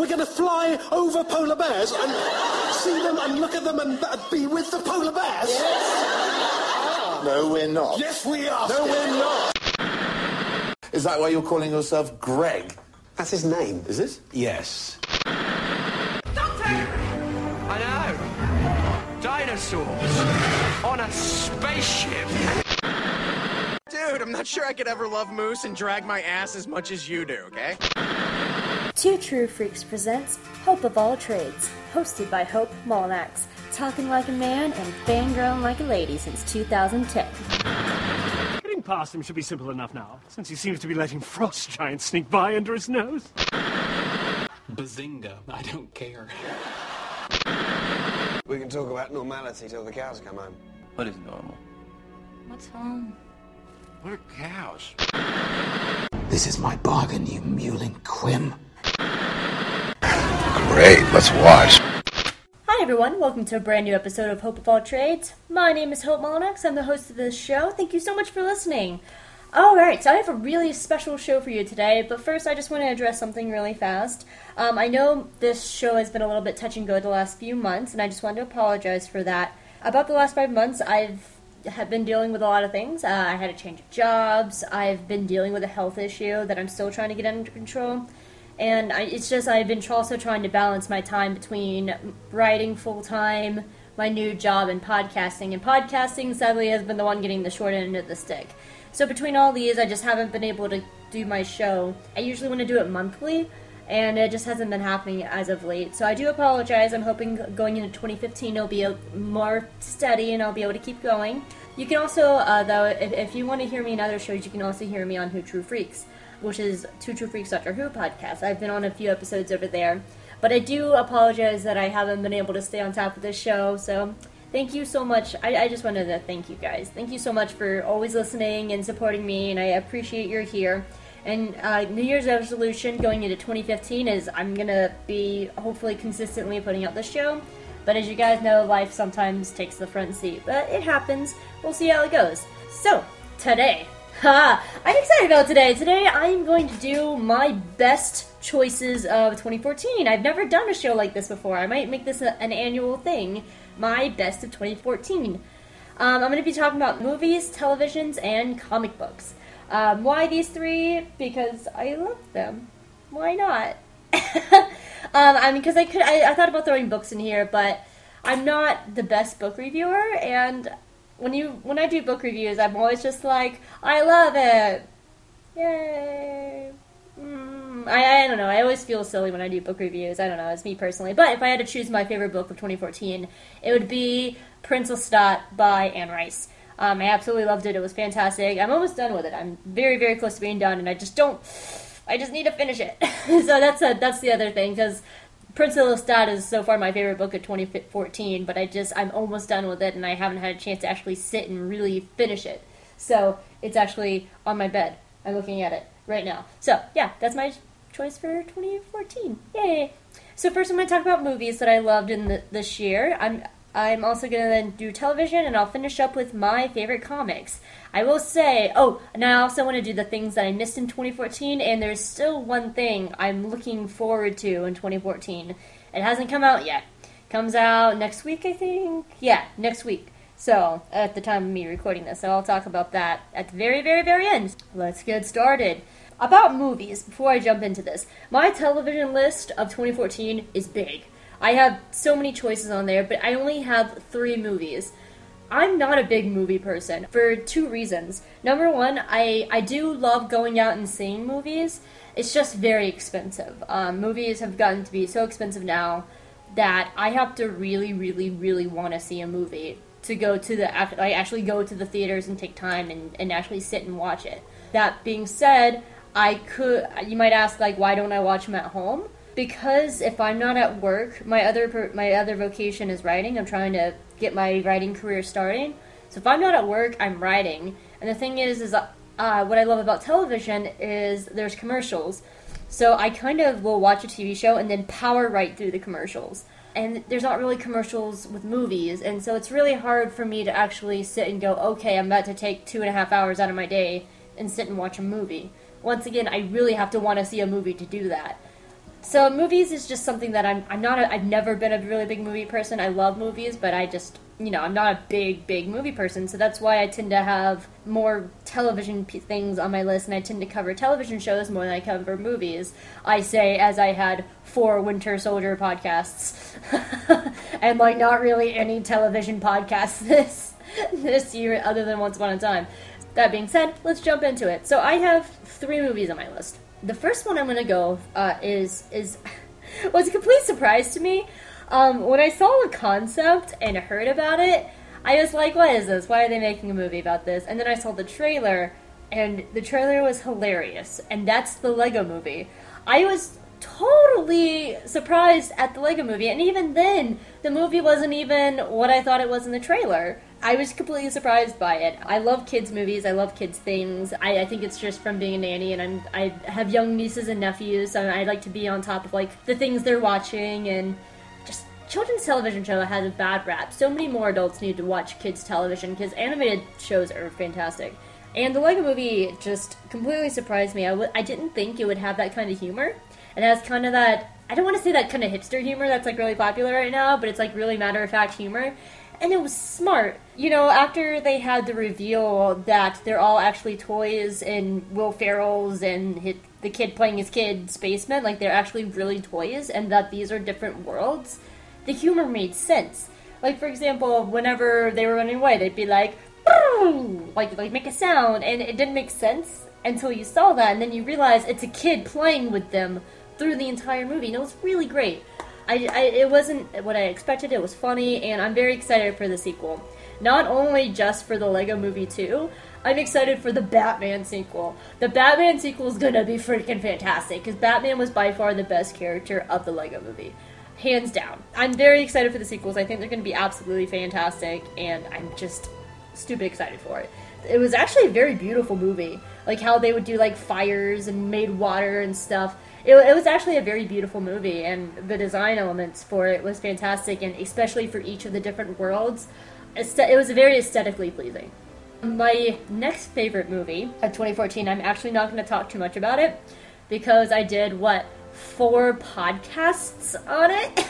we're going to fly over polar bears and see them and look at them and be with the polar bears. Yes. No, we're not. Yes, we are. No, we're not. Is that why you're calling yourself Greg? That's his name. Is it? Yes. Doctor! I know. Dinosaurs. On a spaceship. Dude, I'm not sure I could ever love Moose and drag my ass as much as you do, okay? Two True Freaks presents Hope of All Trades, hosted by Hope Mullinax, talking like a man and fangirling like a lady since 2010. Getting past him should be simple enough now, since he seems to be letting Frost Giant sneak by under his nose. Bazinga, I don't care. We can talk about normality till the cows come home. What is normal? What's home? What are cows? This is my bargain, you mewling quim. Great, let's watch. Hi everyone, welcome to a brand new episode of Hope of All Trades. My name is Hope Mullinax, I'm the host of this show. Thank you so much for listening. Alright, so I have a really special show for you today, but first I just want to address something really fast. Um, I know this show has been a little bit touch and go the last few months, and I just wanted to apologize for that. About the last five months, I've have been dealing with a lot of things. Uh, I had a change of jobs. I've been dealing with a health issue that I'm still trying to get under control. And I, it's just I've been also trying to balance my time between writing full time, my new job, and podcasting. And podcasting, sadly, has been the one getting the short end of the stick. So between all these, I just haven't been able to do my show. I usually want to do it monthly, and it just hasn't been happening as of late. So I do apologize. I'm hoping going into 2015 it'll be more steady and I'll be able to keep going. You can also, uh, though, if, if you want to hear me in other shows, you can also hear me on Who True Freaks, which is Two True Freaks Doctor Who podcast. I've been on a few episodes over there. But I do apologize that I haven't been able to stay on top of this show, so thank you so much. I, I just wanted to thank you guys. Thank you so much for always listening and supporting me, and I appreciate you're here. And uh, New Year's resolution going into 2015 is I'm gonna be hopefully consistently putting out this show. But as you guys know, life sometimes takes the front seat. But it happens. We'll see how it goes. So, today. Ha! I'm excited about today. Today I'm going to do my best choices of 2014. I've never done a show like this before. I might make this a, an annual thing. My best of 2014. Um, I'm going to be talking about movies, televisions, and comic books. Um, why these three? Because I love them. Why not? um, I mean, because I could. I, I thought about throwing books in here, but I'm not the best book reviewer, and when you when I do book reviews, I'm always just like, I love it, yay. Mm, I, I don't know. I always feel silly when I do book reviews. I don't know. It's me personally. But if I had to choose my favorite book of 2014, it would be Prince Lestat by Anne Rice. Um, I absolutely loved it. It was fantastic. I'm almost done with it. I'm very, very close to being done, and I just don't. I just need to finish it. so that's a, that's the other thing because Prince of Lestat is so far my favorite book of 2014, but I just I'm almost done with it, and I haven't had a chance to actually sit and really finish it. So it's actually on my bed. I'm looking at it right now. So yeah, that's my choice for 2014. Yay! So first, I'm going to talk about movies that I loved in the, this year. I'm I'm also going to then do television, and I'll finish up with my favorite comics. I will say, oh, and I also want to do the things that I missed in 2014, and there's still one thing I'm looking forward to in 2014. It hasn't come out yet. Comes out next week, I think. Yeah, next week. So, at the time of me recording this, so I'll talk about that at the very, very, very end. Let's get started. About movies, before I jump into this, my television list of 2014 is big. I have so many choices on there, but I only have three movies. I'm not a big movie person for two reasons. Number one, I, I do love going out and seeing movies. It's just very expensive. Um, movies have gotten to be so expensive now that I have to really, really, really want to see a movie to go to the I actually go to the theaters and take time and, and actually sit and watch it. That being said, I could you might ask like why don't I watch them at home? Because if I'm not at work, my other my other vocation is writing. I'm trying to get my writing career starting. So if I'm not at work, I'm writing. And the thing is, is uh, what I love about television is there's commercials. So I kind of will watch a TV show and then power right through the commercials. And there's not really commercials with movies, and so it's really hard for me to actually sit and go, okay, I'm about to take two and a half hours out of my day and sit and watch a movie. Once again, I really have to want to see a movie to do that. So movies is just something that I'm I'm not a, I've never been a really big movie person. I love movies, but I just you know I'm not a big big movie person. So that's why I tend to have more television p- things on my list, and I tend to cover television shows more than I cover movies. I say as I had four Winter Soldier podcasts, and like not really any television podcasts this this year other than Once Upon a Time. That being said, let's jump into it. So I have three movies on my list. The first one I'm to go uh, is is was a complete surprise to me. Um, when I saw the concept and heard about it, I was like, "What is this? Why are they making a movie about this?" And then I saw the trailer, and the trailer was hilarious. And that's the Lego Movie. I was totally surprised at the Lego Movie, and even then, the movie wasn't even what I thought it was in the trailer. I was completely surprised by it. I love kids' movies. I love kids' things. I, I think it's just from being a nanny, and I'm I have young nieces and nephews, and I like to be on top of like the things they're watching, and just children's television show has a bad rap. So many more adults need to watch kids' television because animated shows are fantastic. And the Lego Movie just completely surprised me. I w- I didn't think it would have that kind of humor, it has kind of that. I don't want to say that kind of hipster humor that's like really popular right now, but it's like really matter of fact humor and it was smart. You know, after they had the reveal that they're all actually toys and Will Ferrell's and the kid playing his kid, Spaceman, like they're actually really toys, and that these are different worlds, the humor made sense. Like for example, whenever they were running away, they'd be like, like like make a sound, and it didn't make sense until you saw that, and then you realize it's a kid playing with them through the entire movie, and it was really great. I, I, it wasn't what I expected. It was funny, and I'm very excited for the sequel. Not only just for the Lego Movie 2, I'm excited for the Batman sequel. The Batman sequel is gonna be freaking fantastic because Batman was by far the best character of the Lego Movie, hands down. I'm very excited for the sequels. I think they're gonna be absolutely fantastic, and I'm just stupid excited for it. It was actually a very beautiful movie, like how they would do like fires and made water and stuff it, it was actually a very beautiful movie, and the design elements for it was fantastic, and especially for each of the different worlds, it was very aesthetically pleasing. My next favorite movie of 2014, I'm actually not going to talk too much about it because I did what four podcasts on it.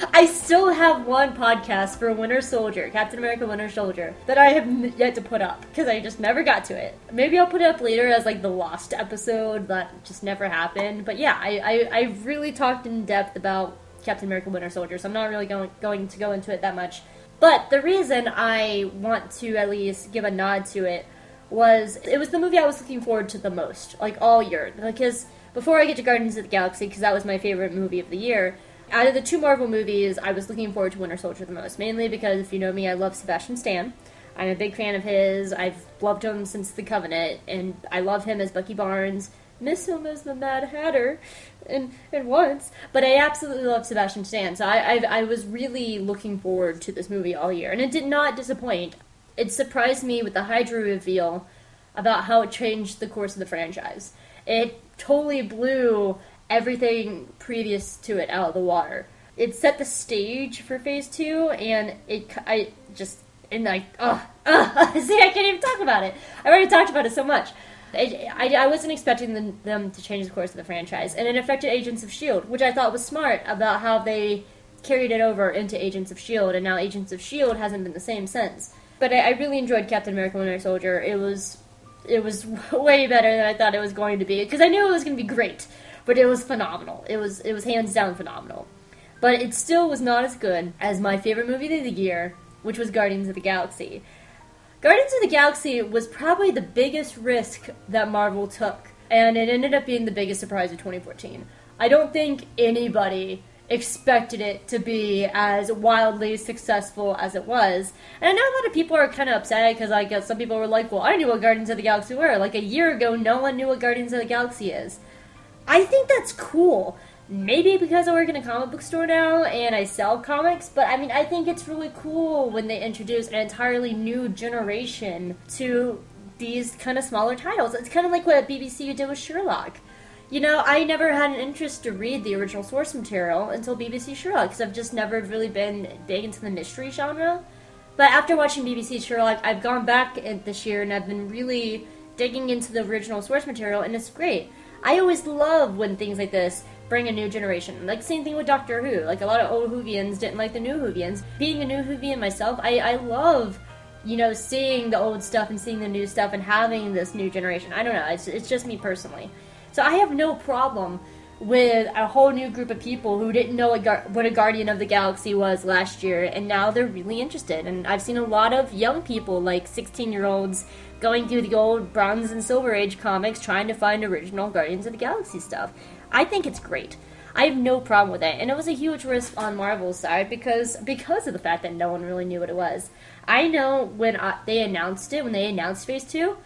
I still have one podcast for Winter Soldier, Captain America Winter Soldier, that I have yet to put up because I just never got to it. Maybe I'll put it up later as like the lost episode that just never happened. But yeah, I, I, I really talked in depth about Captain America Winter Soldier, so I'm not really going, going to go into it that much. But the reason I want to at least give a nod to it was it was the movie I was looking forward to the most, like all year. Because before I get to Guardians of the Galaxy, because that was my favorite movie of the year, out of the two Marvel movies, I was looking forward to Winter Soldier the most. Mainly because, if you know me, I love Sebastian Stan. I'm a big fan of his. I've loved him since The Covenant, and I love him as Bucky Barnes. Miss him as the Mad Hatter, and and once, but I absolutely love Sebastian Stan. So I, I I was really looking forward to this movie all year, and it did not disappoint. It surprised me with the Hydra reveal about how it changed the course of the franchise. It totally blew everything previous to it out of the water. It set the stage for Phase Two, and it I just and like oh, oh see I can't even talk about it. I already talked about it so much. I, I, I wasn't expecting them, them to change the course of the franchise, and it affected Agents of Shield, which I thought was smart about how they carried it over into Agents of Shield, and now Agents of Shield hasn't been the same since. But I, I really enjoyed Captain America: Winter Soldier. It was it was way better than I thought it was going to be because I knew it was going to be great, but it was phenomenal. It was it was hands down phenomenal. But it still was not as good as my favorite movie of the year, which was Guardians of the Galaxy. Guardians of the Galaxy was probably the biggest risk that Marvel took, and it ended up being the biggest surprise of 2014. I don't think anybody expected it to be as wildly successful as it was. And I know a lot of people are kind of upset because I guess some people were like, well, I knew what Guardians of the Galaxy were. Like a year ago, no one knew what Guardians of the Galaxy is. I think that's cool. Maybe because I work in a comic book store now and I sell comics, but I mean, I think it's really cool when they introduce an entirely new generation to these kind of smaller titles. It's kind of like what BBC did with Sherlock you know, I never had an interest to read the original source material until BBC Sherlock because I've just never really been big into the mystery genre. But after watching BBC Sherlock, I've gone back this year and I've been really digging into the original source material, and it's great. I always love when things like this bring a new generation. Like same thing with Doctor Who. Like a lot of old Whovians didn't like the new Whovians. Being a new Whovian myself, I, I love you know seeing the old stuff and seeing the new stuff and having this new generation. I don't know. It's it's just me personally. So I have no problem with a whole new group of people who didn't know a what a Guardian of the Galaxy was last year, and now they're really interested. And I've seen a lot of young people, like 16 year olds, going through the old Bronze and Silver Age comics trying to find original Guardians of the Galaxy stuff. I think it's great. I have no problem with it, and it was a huge risk on Marvel's side because because of the fact that no one really knew what it was. I know when I, they announced it, when they announced Phase Two,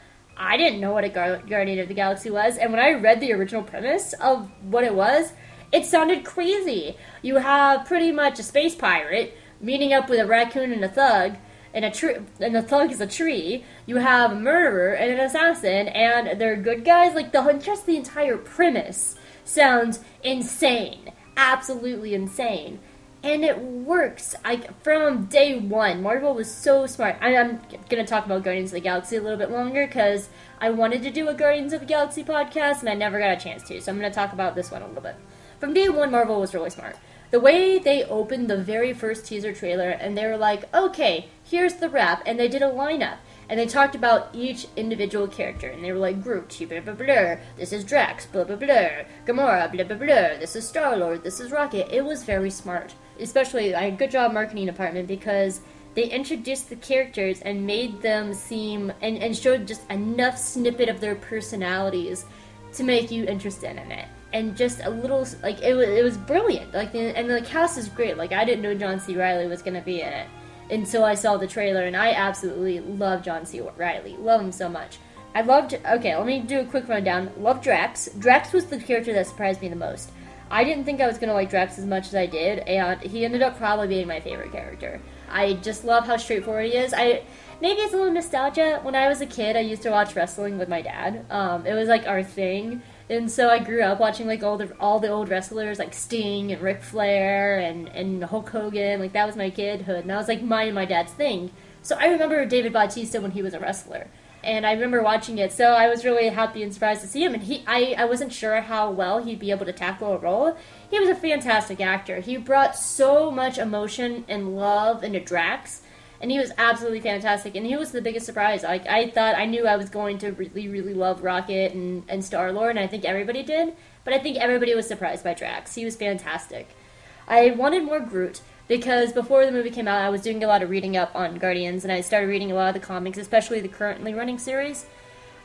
I didn't know what a Gar- Guardian of the Galaxy was, and when I read the original premise of what it was, it sounded crazy. You have pretty much a space pirate meeting up with a raccoon and a thug, and a tree, and the thug is a tree. You have a murderer and an assassin, and they're good guys. Like the just the entire premise sounds insane, absolutely insane and it works. I from day one, Marvel was so smart. I, am gonna talk about Guardians of the Galaxy a little bit longer because I wanted to do a Guardians of the Galaxy podcast and I never got a chance to. So I'm gonna talk about this one a little bit. From day one, Marvel was really smart. The way they opened the very first teaser trailer and they were like, "Okay, here's the wrap," and they did a lineup and they talked about each individual character, and they were like, Groot, blah blah blah, this is Drax, blah blah blah, Gamora, blah blah blah, this is Star Lord, this is Rocket. It was very smart. Especially a good job marketing department because they introduced the characters and made them seem and, and showed just enough snippet of their personalities to make you interested in it. And just a little like it was, it was brilliant. Like and the cast is great. Like i didn't know john c. Reilly was going to be in it until i saw the trailer and i absolutely love john c reilly love him so much i loved okay let me do a quick rundown love drax drax was the character that surprised me the most I didn't think I was gonna like Drax as much as I did, and he ended up probably being my favorite character. I just love how straightforward he is. I maybe it's a little nostalgia. When I was a kid, I used to watch wrestling with my dad. Um, it was like our thing, and so I grew up watching like all the all the old wrestlers like Sting and Ric Flair and and Hulk Hogan. Like that was my kidhood, and that was like mine and my dad's thing. So I remember David Bautista when he was a wrestler and I remember watching it, so I was really happy and surprised to see him. And he, I, I wasn't sure how well he'd be able to tackle a role. He was a fantastic actor. He brought so much emotion and love into Drax, and he was absolutely fantastic. And he was the biggest surprise. Like I thought, I knew I was going to really, really love Rocket and, and Star Lord, and I think everybody did. But I think everybody was surprised by Drax. He was fantastic. I wanted more Groot because before the movie came out, I was doing a lot of reading up on Guardians, and I started reading a lot of the comics, especially the currently running series.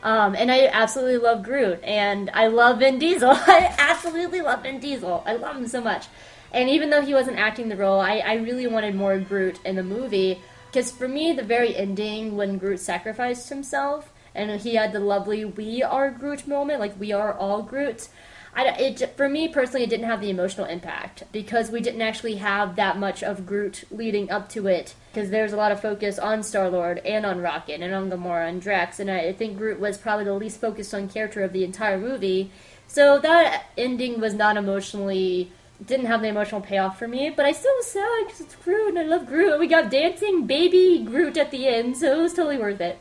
Um, and I absolutely love Groot, and I love Vin Diesel. I absolutely love Vin Diesel. I love him so much. And even though he wasn't acting the role, I, I really wanted more Groot in the movie. Because for me, the very ending, when Groot sacrificed himself, and he had the lovely "We are Groot" moment, like we are all Groot. I, it, for me personally, it didn't have the emotional impact because we didn't actually have that much of Groot leading up to it. Because there's a lot of focus on Star Lord and on Rocket and on Gamora and Drax, and I think Groot was probably the least focused on character of the entire movie. So that ending was not emotionally didn't have the emotional payoff for me, but I still was sad because it's Groot and I love Groot. We got dancing baby Groot at the end, so it was totally worth it.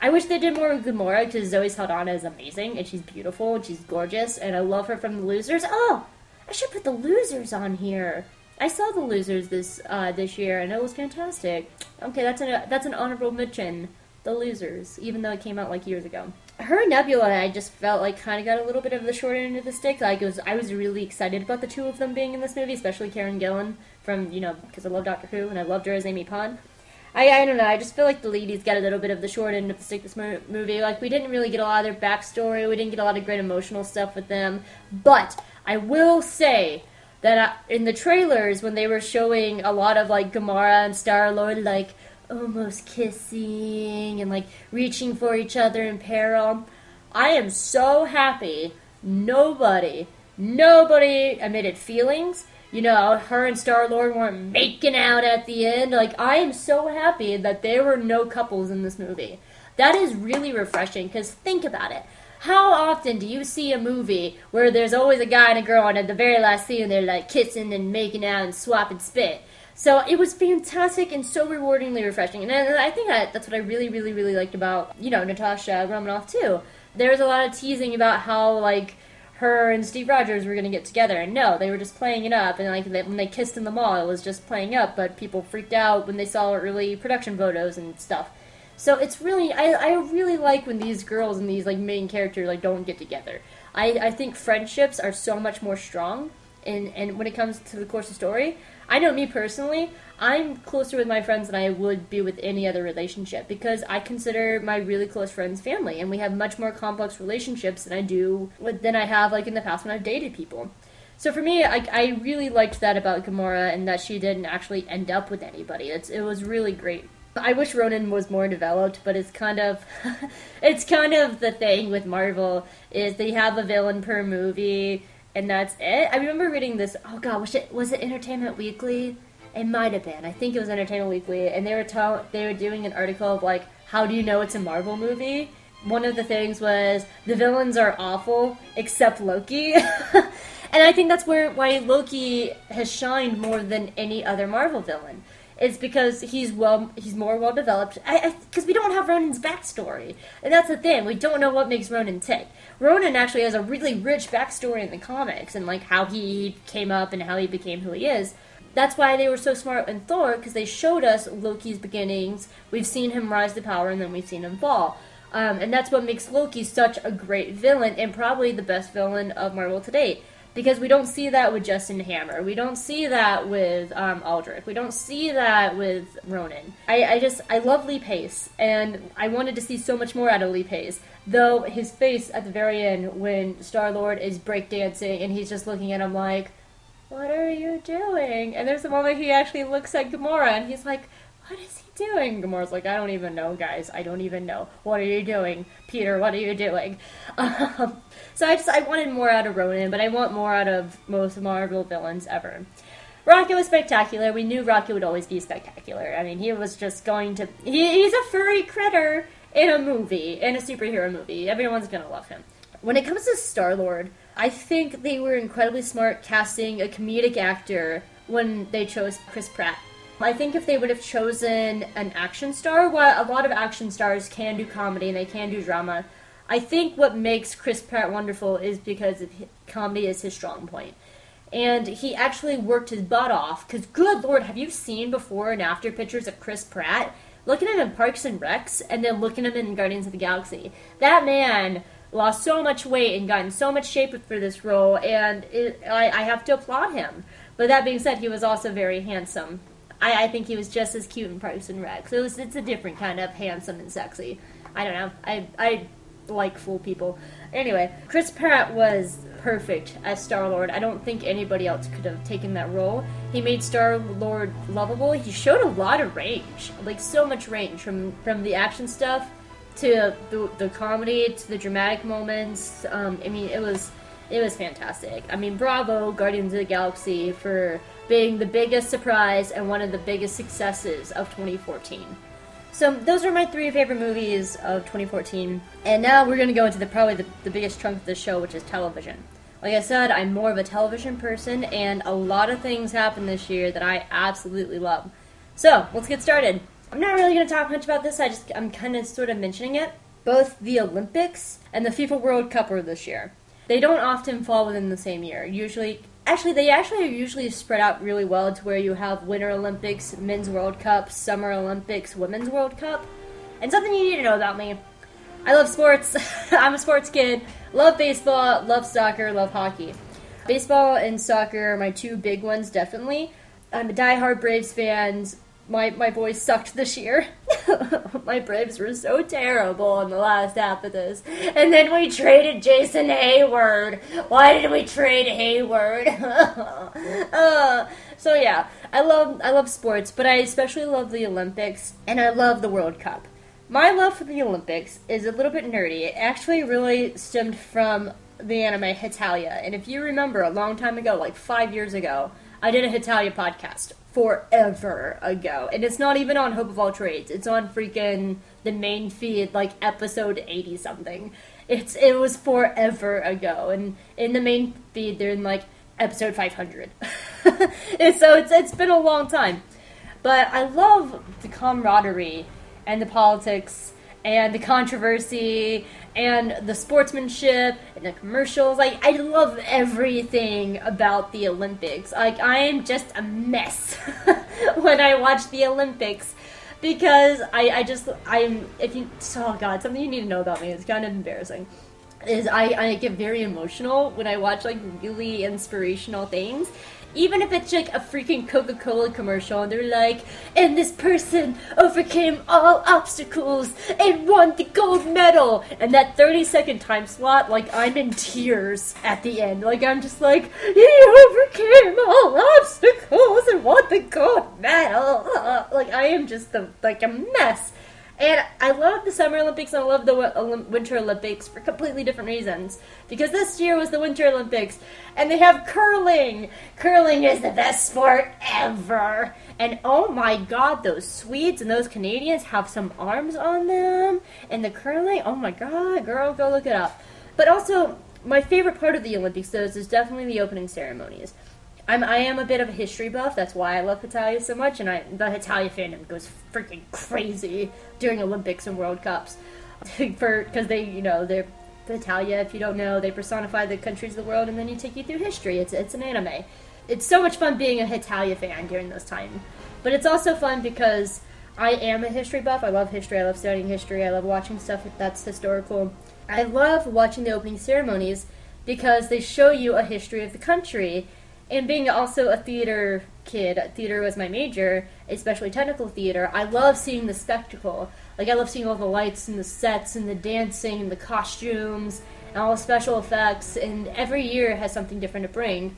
I wish they did more with Gamora because Zoe Saldana is amazing and she's beautiful and she's gorgeous and I love her from the Losers. Oh, I should put the Losers on here. I saw the Losers this uh, this year and it was fantastic. Okay, that's an that's an honorable mention. The Losers, even though it came out like years ago. Her Nebula, I just felt like kind of got a little bit of the short end of the stick. Like it was, I was really excited about the two of them being in this movie, especially Karen Gillan from you know because I love Doctor Who and I loved her as Amy Pond. I, I don't know. I just feel like the ladies got a little bit of the short end of the stick this movie. Like we didn't really get a lot of their backstory. We didn't get a lot of great emotional stuff with them. But I will say that uh, in the trailers when they were showing a lot of like Gamora and Star Lord like almost kissing and like reaching for each other in peril, I am so happy. Nobody, nobody admitted feelings you know, her and Star Lord weren't making out at the end. Like, I am so happy that there were no couples in this movie. That is really refreshing because think about it. How often do you see a movie where there's always a guy and a girl, and at the very last scene they're like kissing and making out and swapping spit? So it was fantastic and so rewardingly refreshing. And I think that that's what I really, really, really liked about, you know, Natasha Romanoff too. There was a lot of teasing about how, like, her and Steve Rogers were gonna get together, and no, they were just playing it up. And like they, when they kissed in the mall, it was just playing up. But people freaked out when they saw early production photos and stuff. So it's really, I, I really like when these girls and these like main characters like don't get together. I, I think friendships are so much more strong, and and when it comes to the course of story, I know me personally, I'm closer with my friends than I would be with any other relationship because I consider my really close friends family, and we have much more complex relationships than I do with, than I have like in the past when I've dated people. So for me, I, I really liked that about Gamora and that she didn't actually end up with anybody. It's, it was really great. I wish Ronan was more developed, but it's kind of it's kind of the thing with Marvel is they have a villain per movie and that's it. I remember reading this. Oh god, was it was it Entertainment Weekly? It might have been. I think it was Entertainment Weekly, and they were ta- they were doing an article of like, how do you know it's a Marvel movie? One of the things was the villains are awful except Loki. and I think that's where why Loki has shined more than any other Marvel villain is because he's well he's more well developed because we don't have Ronan's backstory. And that's the thing we don't know what makes Ronan tick. Ronan actually has a really rich backstory in the comics and like how he came up and how he became who he is. That's why they were so smart in Thor because they showed us Loki's beginnings. We've seen him rise to power and then we've seen him fall. Um, and that's what makes Loki such a great villain and probably the best villain of Marvel to date because we don't see that with Justin Hammer. We don't see that with um, Aldrich. We don't see that with Ronan. I, I just I love Lee Pace, and I wanted to see so much more out of Lee Pace. Though his face at the very end when Star Lord is breakdancing and he's just looking at him like, "What are you doing?" And there's a moment he actually looks at Gamora and he's like, "What is he?" doing? Gamora's like, I don't even know, guys. I don't even know. What are you doing? Peter, what are you doing? Um, so I just, I wanted more out of Ronan, but I want more out of most Marvel villains ever. Rocket was spectacular. We knew Rocket would always be spectacular. I mean, he was just going to. He, he's a furry critter in a movie, in a superhero movie. Everyone's gonna love him. When it comes to Star Lord, I think they were incredibly smart casting a comedic actor when they chose Chris Pratt. I think if they would have chosen an action star, what a lot of action stars can do comedy and they can do drama. I think what makes Chris Pratt wonderful is because comedy is his strong point. And he actually worked his butt off. Because, good lord, have you seen before and after pictures of Chris Pratt? Looking at him in Parks and Recs and then looking at him in Guardians of the Galaxy. That man lost so much weight and gotten so much shape for this role, and it, I, I have to applaud him. But that being said, he was also very handsome. I, I think he was just as cute in Parks and Rec. So it was, it's a different kind of handsome and sexy. I don't know. I I like fool people. Anyway, Chris Pratt was perfect as Star Lord. I don't think anybody else could have taken that role. He made Star Lord lovable. He showed a lot of range, like so much range from from the action stuff to the, the comedy to the dramatic moments. Um, I mean, it was it was fantastic. I mean, bravo, Guardians of the Galaxy for being the biggest surprise and one of the biggest successes of 2014. So those are my three favorite movies of 2014. And now we're going to go into the probably the, the biggest chunk of the show, which is television. Like I said, I'm more of a television person, and a lot of things happened this year that I absolutely love. So let's get started. I'm not really going to talk much about this. I just I'm kind of sort of mentioning it. Both the Olympics and the FIFA World Cup are this year. They don't often fall within the same year. Usually, actually, they actually are usually spread out really well to where you have Winter Olympics, Men's World Cup, Summer Olympics, Women's World Cup. And something you need to know about me I love sports. I'm a sports kid. Love baseball, love soccer, love hockey. Baseball and soccer are my two big ones, definitely. I'm a diehard Braves fan my my boys sucked this year. my Braves were so terrible in the last half of this. And then we traded Jason Heyward. Why did we trade Heyward? uh, so yeah, I love I love sports, but I especially love the Olympics and I love the World Cup. My love for the Olympics is a little bit nerdy. It actually really stemmed from the anime Hetalia. And if you remember a long time ago, like 5 years ago, I did a Hetalia podcast forever ago. And it's not even on Hope of All Trades. It's on freaking the main feed, like episode 80 something. It's It was forever ago. And in the main feed, they're in like episode 500. and so it's, it's been a long time. But I love the camaraderie and the politics and the controversy and the sportsmanship and the commercials. Like I love everything about the Olympics. Like I am just a mess when I watch the Olympics because I, I just I'm if you oh god something you need to know about me it's kind of embarrassing is I, I get very emotional when I watch like really inspirational things even if it's like a freaking Coca Cola commercial and they're like, and this person overcame all obstacles and won the gold medal. And that 30 second time slot, like, I'm in tears at the end. Like, I'm just like, he overcame all obstacles and won the gold medal. Like, I am just the, like a mess. And I love the Summer Olympics and I love the Winter Olympics for completely different reasons. Because this year was the Winter Olympics, and they have curling. Curling is the best sport ever. And oh my god, those Swedes and those Canadians have some arms on them. And the curling, oh my god, girl, go look it up. But also, my favorite part of the Olympics, though, is definitely the opening ceremonies. I'm I am a bit of a history buff. That's why I love Hetalia so much, and I the Hetalia fandom goes freaking crazy during Olympics and World Cups, for because they you know they're the Italia. If you don't know, they personify the countries of the world, and then you take you through history. It's it's an anime. It's so much fun being a Hetalia fan during those times, but it's also fun because I am a history buff. I love history. I love studying history. I love watching stuff that's historical. I love watching the opening ceremonies because they show you a history of the country and being also a theater kid, theater was my major, especially technical theater. I love seeing the spectacle. Like I love seeing all the lights and the sets and the dancing and the costumes and all the special effects. And every year has something different to bring.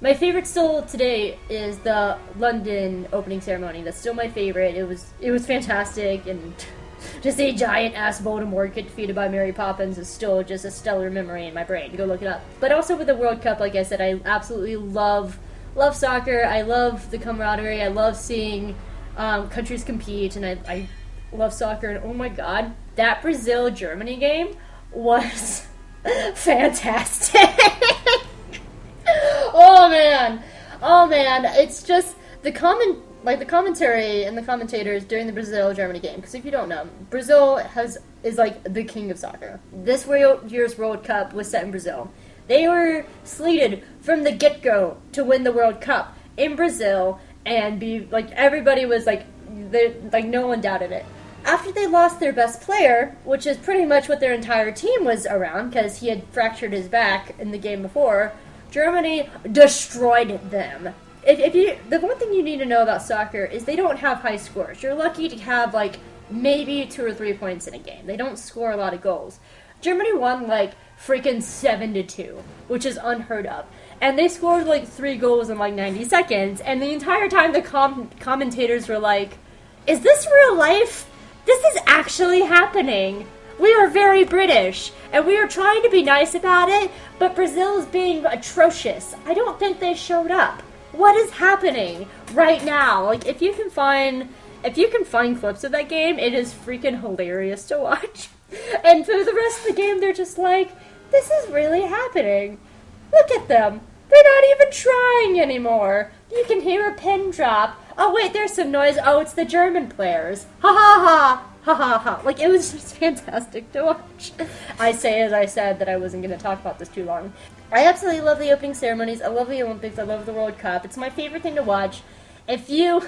My favorite still today is the London opening ceremony. That's still my favorite. It was it was fantastic and to see giant ass Voldemort get defeated by Mary Poppins is still just a stellar memory in my brain. Go look it up. But also with the World Cup, like I said, I absolutely love love soccer. I love the camaraderie. I love seeing um, countries compete, and I, I love soccer. And oh my god, that Brazil Germany game was fantastic. oh man, oh man, it's just the common like the commentary and the commentators during the Brazil Germany game. Because if you don't know, Brazil has is like the king of soccer. This year's World Cup was set in Brazil. They were slated from the get go to win the World Cup in Brazil and be like everybody was like like no one doubted it. After they lost their best player, which is pretty much what their entire team was around because he had fractured his back in the game before, Germany destroyed them if, if you the one thing you need to know about soccer is they don't have high scores. You're lucky to have like maybe two or three points in a game. They don't score a lot of goals. Germany won like freaking seven to two, which is unheard of. And they scored like three goals in like 90 seconds. And the entire time, the com- commentators were like, "Is this real life? This is actually happening." We are very British, and we are trying to be nice about it, but Brazil is being atrocious. I don't think they showed up what is happening right now? Like, if you can find, if you can find clips of that game, it is freaking hilarious to watch. And for the rest of the game, they're just like, this is really happening. Look at them. They're not even trying anymore. You can hear a pin drop. Oh, wait, there's some noise. Oh, it's the German players. Ha ha ha. Ha ha ha. Like, it was just fantastic to watch. I say, as I said, that I wasn't going to talk about this too long. I absolutely love the opening ceremonies. I love the Olympics. I love the World Cup. It's my favorite thing to watch. If you,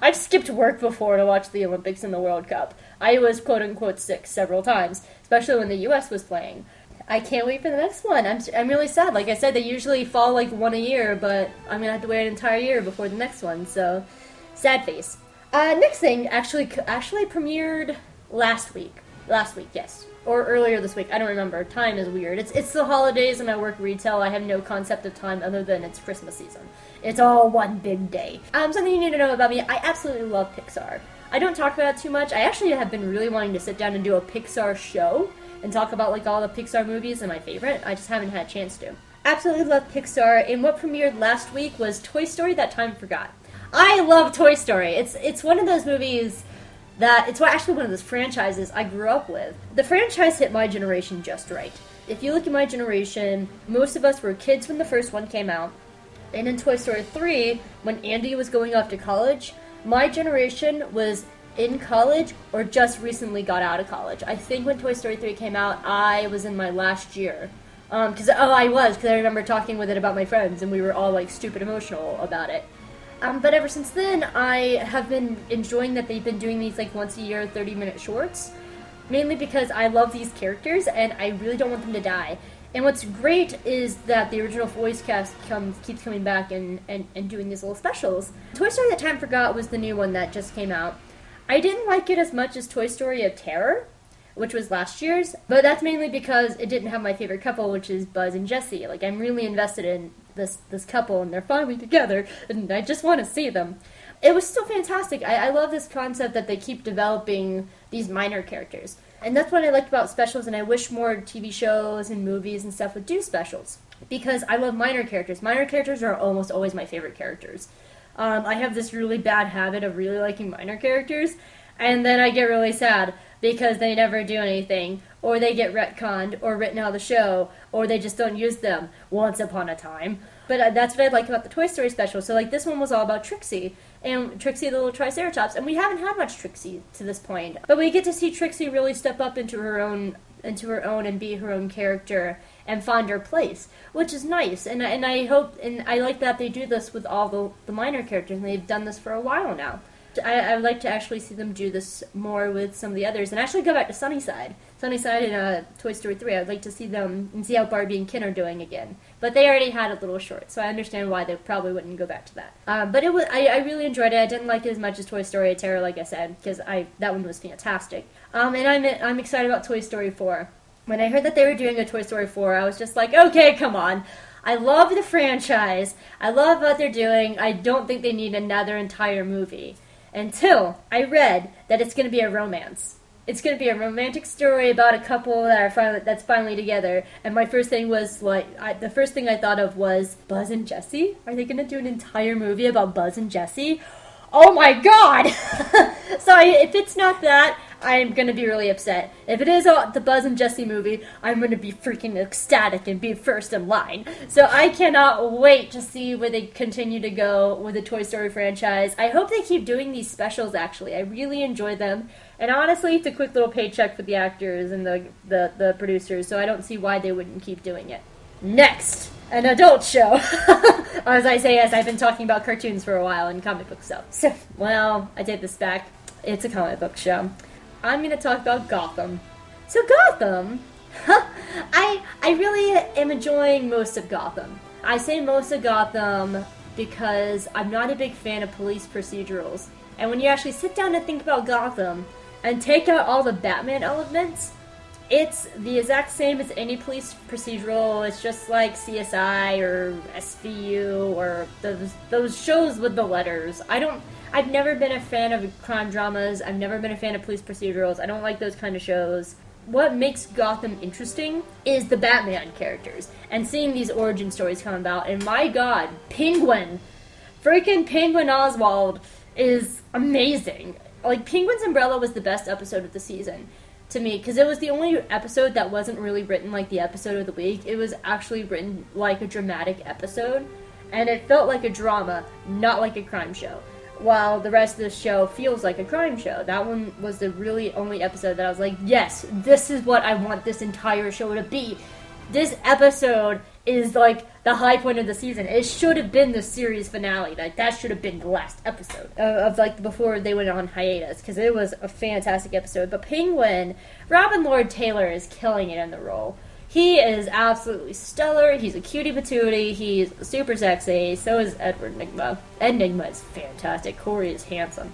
I've skipped work before to watch the Olympics and the World Cup. I was quote unquote sick several times, especially when the U.S. was playing. I can't wait for the next one. I'm, I'm really sad. Like I said, they usually fall like one a year, but I'm gonna have to wait an entire year before the next one. So, sad face. Uh, next thing actually actually premiered last week. Last week, yes or earlier this week. I don't remember. Time is weird. It's it's the holidays and I work retail. I have no concept of time other than it's Christmas season. It's all one big day. Um, something you need to know about me: I absolutely love Pixar. I don't talk about it too much. I actually have been really wanting to sit down and do a Pixar show and talk about like all the Pixar movies and my favorite. I just haven't had a chance to. Absolutely love Pixar. And what premiered last week was Toy Story: That Time Forgot. I love Toy Story. It's it's one of those movies that it's actually one of those franchises I grew up with. The franchise hit my generation just right. If you look at my generation, most of us were kids when the first one came out. And in Toy Story 3, when Andy was going off to college, my generation was in college or just recently got out of college. I think when Toy Story 3 came out, I was in my last year. Um, because, oh, I was, because I remember talking with it about my friends, and we were all like stupid emotional about it. Um, but ever since then, I have been enjoying that they've been doing these like once a year 30 minute shorts. Mainly because I love these characters and I really don't want them to die. And what's great is that the original voice cast comes keeps coming back and, and, and doing these little specials. Toy Story That Time Forgot was the new one that just came out. I didn't like it as much as Toy Story of Terror, which was last year's, but that's mainly because it didn't have my favorite couple, which is Buzz and Jessie. Like I'm really invested in this this couple, and they're finally together, and I just want to see them. It was still fantastic. I, I love this concept that they keep developing these minor characters, and that's what I liked about specials. And I wish more TV shows and movies and stuff would do specials because I love minor characters. Minor characters are almost always my favorite characters. Um, I have this really bad habit of really liking minor characters, and then I get really sad because they never do anything, or they get retconned, or written out of the show, or they just don't use them once upon a time. But uh, that's what I like about the Toy Story special. So, like, this one was all about Trixie, and Trixie the little Triceratops, and we haven't had much Trixie to this point. But we get to see Trixie really step up into her own into her own and be her own character and find her place, which is nice. And and I hope and I like that they do this with all the the minor characters, and they've done this for a while now. I, I would like to actually see them do this more with some of the others, and actually go back to Sunnyside. Sunnyside in uh, Toy Story 3, I'd like to see them and see how Barbie and Ken are doing again. But they already had a little short, so I understand why they probably wouldn't go back to that. Um, but it was, I, I really enjoyed it. I didn't like it as much as Toy Story Terror, like I said, because I that one was fantastic. Um, and I'm I'm excited about Toy Story 4. When I heard that they were doing a Toy Story 4, I was just like, okay, come on. I love the franchise. I love what they're doing. I don't think they need another entire movie until I read that it's going to be a romance. It's going to be a romantic story about a couple that are finally that's finally together. And my first thing was like, I, the first thing I thought of was Buzz and Jessie. Are they going to do an entire movie about Buzz and Jessie? Oh my god! so I, if it's not that, I'm gonna be really upset. If it is a, the Buzz and Jessie movie, I'm gonna be freaking ecstatic and be first in line. So I cannot wait to see where they continue to go with the Toy Story franchise. I hope they keep doing these specials. Actually, I really enjoy them, and honestly, it's a quick little paycheck for the actors and the the, the producers. So I don't see why they wouldn't keep doing it. Next, an adult show. as I say, as I've been talking about cartoons for a while and comic book stuff. So, well, I take this back. It's a comic book show. I'm going to talk about Gotham. So, Gotham, I I really am enjoying most of Gotham. I say most of Gotham because I'm not a big fan of police procedurals. And when you actually sit down and think about Gotham and take out all the Batman elements, it's the exact same as any police procedural. It's just like CSI or SVU or those those shows with the letters. I don't. I've never been a fan of crime dramas. I've never been a fan of police procedurals. I don't like those kind of shows. What makes Gotham interesting is the Batman characters and seeing these origin stories come about. And my God, Penguin, freaking Penguin Oswald is amazing. Like Penguin's Umbrella was the best episode of the season to me because it was the only episode that wasn't really written like the episode of the week. It was actually written like a dramatic episode, and it felt like a drama, not like a crime show. While the rest of the show feels like a crime show. That one was the really only episode that I was like, yes, this is what I want this entire show to be. This episode is like the high point of the season. It should have been the series finale. Like that should have been the last episode of, of like before they went on hiatus because it was a fantastic episode. But Penguin, Robin Lord Taylor is killing it in the role. He is absolutely stellar. He's a cutie patootie. He's super sexy. So is Edward Nygma. Enigma is fantastic. Corey is handsome.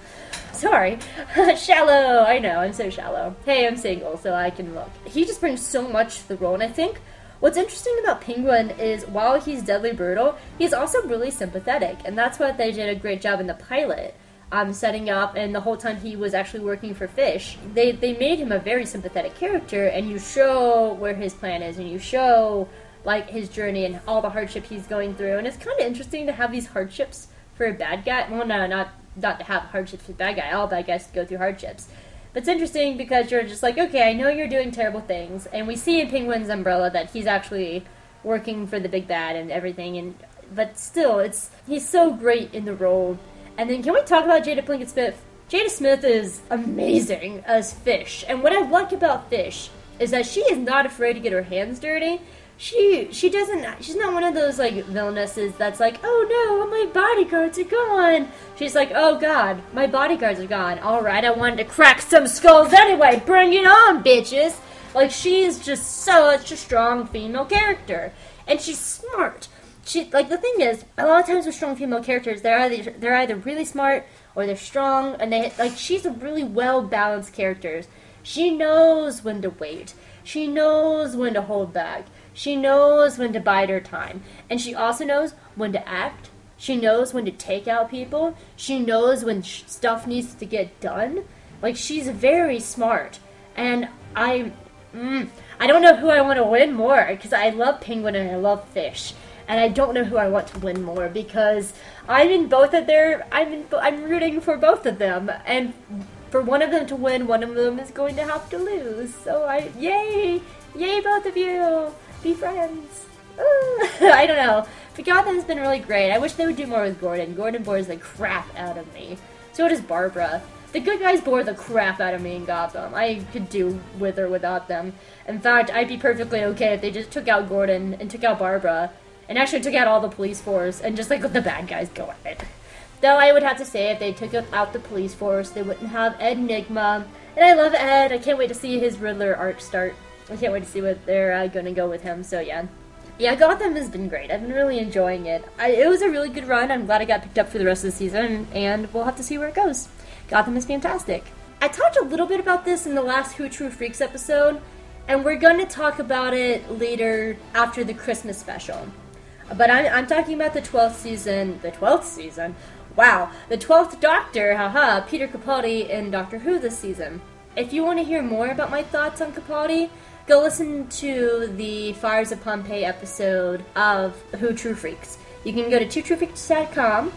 Sorry. shallow. I know, I'm so shallow. Hey, I'm single, so I can look. He just brings so much to the role, and I think What's interesting about Penguin is while he's deadly brutal, he's also really sympathetic, and that's what they did a great job in the pilot. Um, setting up, and the whole time he was actually working for Fish, they they made him a very sympathetic character, and you show where his plan is, and you show like his journey and all the hardship he's going through, and it's kind of interesting to have these hardships for a bad guy. Well, no, not not to have hardships for a bad guy. All bad guys go through hardships, but it's interesting because you're just like, okay, I know you're doing terrible things, and we see in Penguin's umbrella that he's actually working for the big bad and everything, and but still, it's he's so great in the role. And then can we talk about Jada Pinkett Smith Jada Smith is amazing as Fish, and what I like about Fish is that she is not afraid to get her hands dirty. She she doesn't. She's not one of those like villainesses that's like, oh no, my bodyguards are gone. She's like, oh god, my bodyguards are gone. All right, I wanted to crack some skulls anyway. Bring it on, bitches. Like she's just such a strong female character, and she's smart. She like the thing is, a lot of times with strong female characters, they're either they're either really smart or they're strong, and they like she's a really well balanced character. She knows when to wait. She knows when to hold back. She knows when to bide her time, and she also knows when to act. She knows when to take out people. She knows when sh- stuff needs to get done. Like she's very smart, and I, mm, I don't know who I want to win more because I love Penguin and I love Fish, and I don't know who I want to win more because I'm in both of their. I'm in. I'm rooting for both of them, and for one of them to win, one of them is going to have to lose. So I, yay, yay, both of you, be friends. I don't know. But Gotham has been really great. I wish they would do more with Gordon. Gordon bores the crap out of me. So does Barbara. The good guys bore the crap out of me in Gotham. I could do with or without them. In fact, I'd be perfectly okay if they just took out Gordon and took out Barbara, and actually took out all the police force and just like let the bad guys go at it. Though I would have to say, if they took out the police force, they wouldn't have Ed Nygma. And I love Ed. I can't wait to see his Riddler arc start. I can't wait to see what they're uh, going to go with him. So yeah, yeah, Gotham has been great. I've been really enjoying it. I, it was a really good run. I'm glad I got picked up for the rest of the season, and we'll have to see where it goes. Gotham is fantastic. I talked a little bit about this in the last Who True Freaks episode, and we're going to talk about it later after the Christmas special. But I'm, I'm talking about the 12th season, the 12th season. Wow, the 12th Doctor, haha, Peter Capaldi in Doctor Who this season. If you want to hear more about my thoughts on Capaldi, go listen to the Fires of Pompeii episode of Who True Freaks. You can go to twotruefreaks.com,